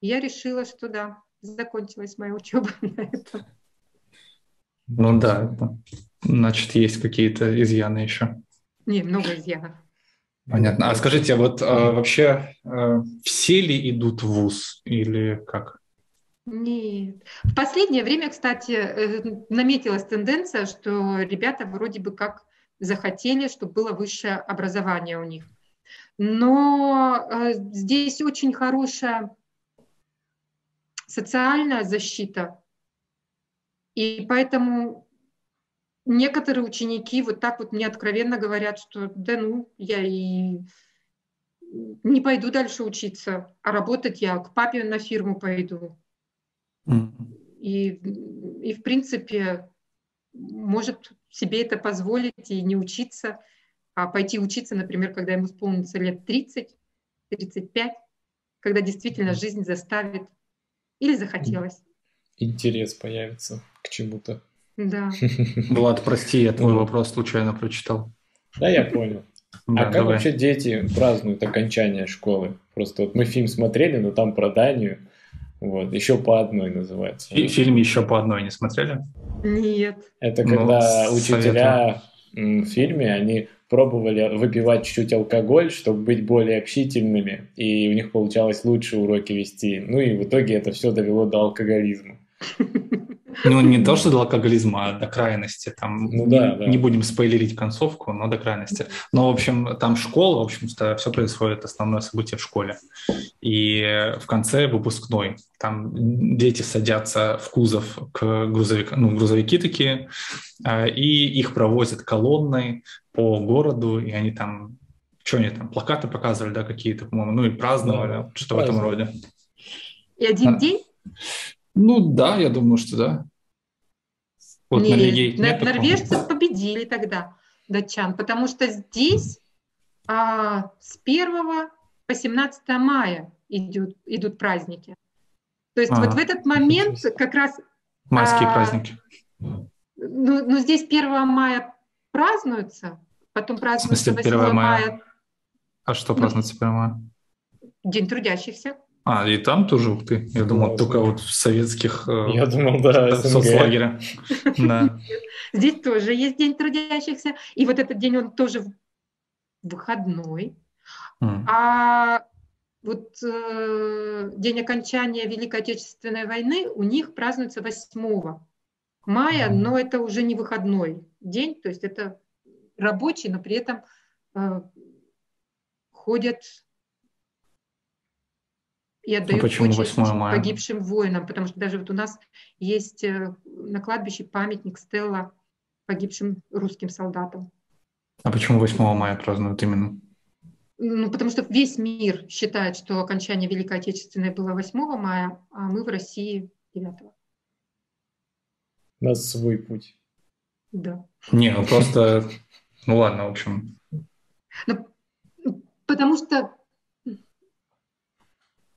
Я решила, что да, закончилась моя учеба [LAUGHS] на этом. Ну да, значит, есть какие-то изъяны еще. Не, много изъянов. Понятно. А скажите, вот а, вообще а, все ли идут в ВУЗ или как? Нет. В последнее время, кстати, э, наметилась тенденция, что ребята вроде бы как захотели, чтобы было высшее образование у них. Но э, здесь очень хорошая социальная защита. И поэтому некоторые ученики вот так вот мне откровенно говорят, что да ну, я и не пойду дальше учиться, а работать я к папе на фирму пойду. И, и в принципе может себе это позволить и не учиться, а пойти учиться, например, когда ему исполнится лет 30, 35, когда действительно жизнь заставит или захотелось. Интерес появится к чему-то. Да. [LAUGHS] Влад, прости, я твой вопрос случайно прочитал. Да, я понял. Да, а как давай. вообще дети празднуют окончание школы? Просто вот мы фильм смотрели, но там про Данию. Вот, еще по одной называется. И фильм еще по одной не смотрели? Нет. Это ну, когда ну, учителя советую. в фильме, они пробовали выпивать чуть-чуть алкоголь, чтобы быть более общительными, и у них получалось лучше уроки вести. Ну и в итоге это все довело до алкоголизма. Ну, не то, что до алкоголизма, а до крайности. Там ну, да, не, да. не будем спойлерить концовку, но до крайности. Но, в общем, там школа, в общем-то, все происходит, основное событие в школе. И в конце выпускной. Там дети садятся в кузов к грузовику, ну, грузовики такие, а, и их провозят колонной по городу, и они там, что они там, плакаты показывали, да, какие-то, по-моему, ну и праздновали, да, что праздновали. в этом роде. И один а, день? Ну да, я думаю, что да. Вот нет, Норвегии нет норвежцы такого. победили тогда датчан, потому что здесь а, с 1 по 17 мая идут, идут праздники. То есть а, вот в этот момент как раз... Майские а, праздники. Ну, ну, здесь 1 мая празднуются, потом празднуется 8 мая. мая. А что ну, празднуется 1 мая? День трудящихся. А, и там тоже, ух ты, я думал, да, только вот в советских э, я думал, да, соцлагеря. Да. Здесь тоже есть День трудящихся, и вот этот день, он тоже выходной. А вот э, день окончания Великой Отечественной войны у них празднуется 8 мая, но это уже не выходной день, то есть это рабочий, но при этом э, ходят и отдают а почему 8 мая? погибшим воинам, потому что даже вот у нас есть э, на кладбище памятник Стелла погибшим русским солдатам. А почему 8 мая празднуют именно? Ну, потому что весь мир считает, что окончание Великой Отечественной было 8 мая, а мы в России 9. У нас свой путь. Да. Не, ну просто, ну ладно, в общем. Ну, потому что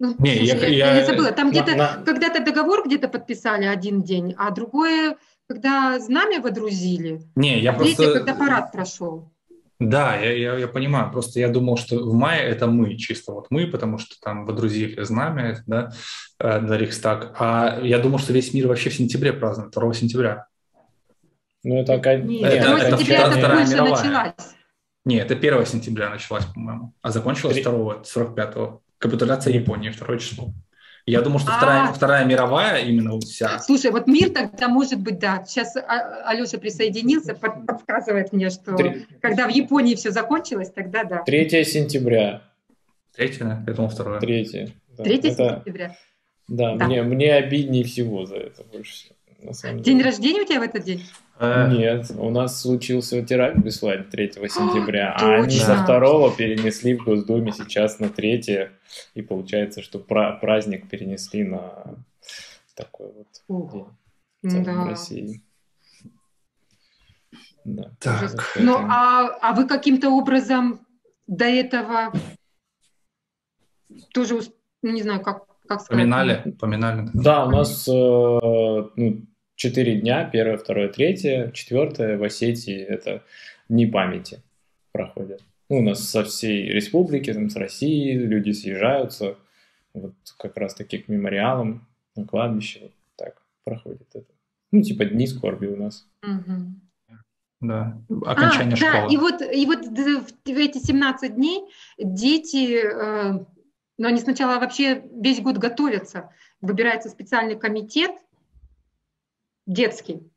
ну, не, слушай, я, я, я, забыла. Там где-то на... когда-то договор где-то подписали один день, а другое, когда знамя водрузили. Не, я а просто... Третье, когда парад прошел. Да, я, я, я понимаю. Просто я думал, что в мае это мы, чисто вот мы, потому что там водрузили знамя да, э, на Рейхстаг. А я думал, что весь мир вообще в сентябре празднует, 2 сентября. Ну, это... Нет, это, 2 это, сентября это, это мировая. началась. Не, это 1 сентября началась, по-моему, а закончилась 2 45-го. Капитуляция Японии, второе число. Я думаю, что вторая, а, вторая мировая именно вся. Слушай, вот мир тогда может быть, да. Сейчас а, Алеша присоединился, подсказывает мне, что Три... когда в Японии все закончилось, тогда да. 3 сентября. Третье, я думал, второе. Третье. Да. 3 это... сентября. Да, да, Мне, мне обиднее всего за это больше всего. День деле. рождения у тебя в этот день? Э. Нет, у нас случился теракт в Беслане 3 сентября, а они со второго перенесли в Госдуме сейчас на 3, и получается, что праздник перенесли на такой вот день в России. Да. Так. Ну, а, а вы каким-то образом до этого тоже, не знаю, как, как сказать? Поминали, поминали. Да, у нас э, ну, четыре дня, первое, второе, третье, четвертое в Осетии это дни памяти проходят. Ну, у нас со всей республики, там, с России люди съезжаются, вот как раз таки к мемориалам, на кладбище, вот так проходит это. Ну, типа дни скорби у нас. Угу. Да, окончание а, школы. Да, и вот, и вот в эти 17 дней дети, э, ну, они сначала вообще весь год готовятся, выбирается специальный комитет, детский,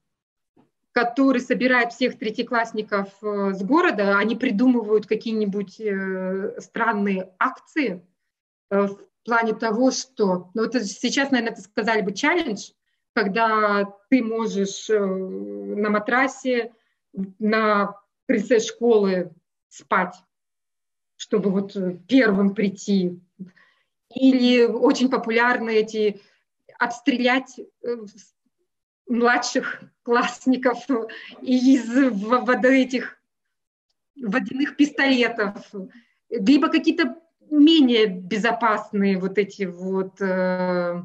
который собирает всех третьеклассников э, с города, они придумывают какие-нибудь э, странные акции э, в плане того, что... Ну, вот сейчас, наверное, это сказали бы челлендж, когда ты можешь на матрасе на крыльце школы спать, чтобы вот первым прийти. Или очень популярны эти обстрелять младших классников из вот этих водяных пистолетов, либо какие-то менее безопасные вот эти вот э,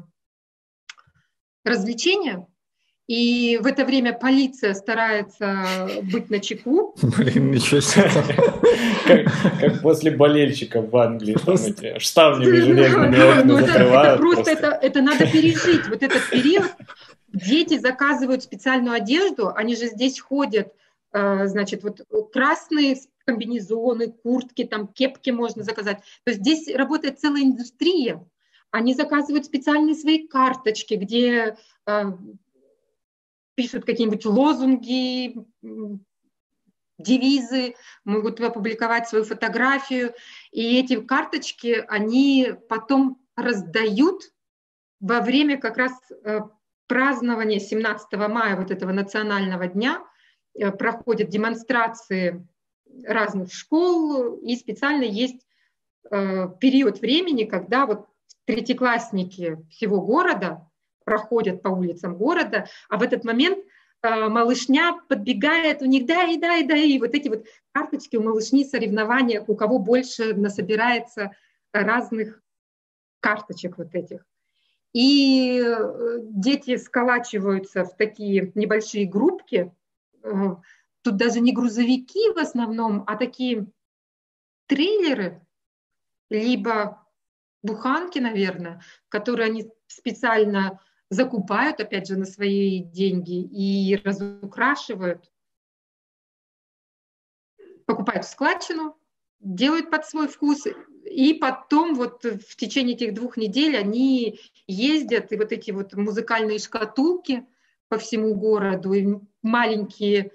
развлечения. И в это время полиция старается быть на чеку. Блин, ничего себе. Как, как после болельщиков в Англии, там эти штавнями железными окна ну, закрывают. Это просто, Это, это надо пережить, вот этот период. Дети заказывают специальную одежду, они же здесь ходят, э, значит, вот красные комбинезоны, куртки, там кепки можно заказать. То есть здесь работает целая индустрия. Они заказывают специальные свои карточки, где э, пишут какие-нибудь лозунги, девизы, могут опубликовать свою фотографию. И эти карточки они потом раздают во время как раз э, празднование 17 мая вот этого национального дня э, проходят демонстрации разных школ, и специально есть э, период времени, когда вот третьеклассники всего города проходят по улицам города, а в этот момент э, малышня подбегает, у них да и да и да, и вот эти вот карточки у малышни соревнования, у кого больше насобирается разных карточек вот этих. И э, дети сколачиваются в такие небольшие группки. Э, тут даже не грузовики в основном, а такие трейлеры, либо буханки, наверное, которые они специально закупают, опять же, на свои деньги и разукрашивают, покупают складчину, делают под свой вкус и потом вот в течение этих двух недель они ездят, и вот эти вот музыкальные шкатулки по всему городу, и маленькие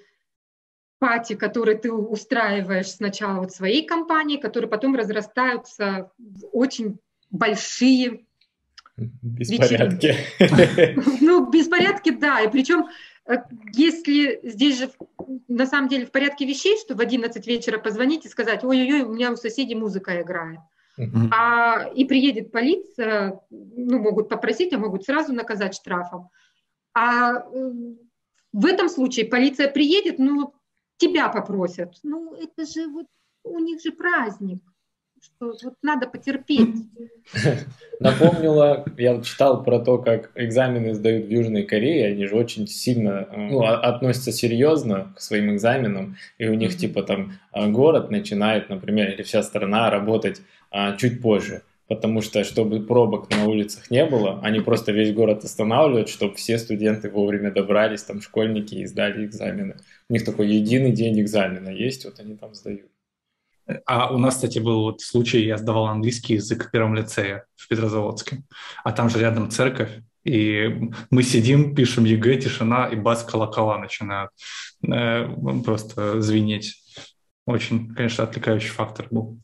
пати, которые ты устраиваешь сначала вот своей компании, которые потом разрастаются в очень большие Беспорядки. [LAUGHS] Ну, беспорядки, да. И причем, если здесь же на самом деле в порядке вещей, что в 11 вечера позвонить и сказать, ой-ой-ой, у меня у соседей музыка играет. А, и приедет полиция, ну, могут попросить, а могут сразу наказать штрафом. А э, в этом случае полиция приедет, ну, тебя попросят. Ну, это же вот у них же праздник что вот надо потерпеть. [LAUGHS] Напомнила, я читал про то, как экзамены сдают в Южной Корее, они же очень сильно ну, относятся серьезно к своим экзаменам, и у них типа там а, город начинает, например, или вся страна работать а, чуть позже потому что, чтобы пробок на улицах не было, они просто весь город останавливают, чтобы все студенты вовремя добрались, там, школьники, и сдали экзамены. У них такой единый день экзамена есть, вот они там сдают. А у нас, кстати, был вот случай, я сдавал английский язык в первом лицее в Петрозаводске, а там же рядом церковь, и мы сидим, пишем ЕГЭ, тишина, и бац, колокола начинают э, просто звенеть. Очень, конечно, отвлекающий фактор был.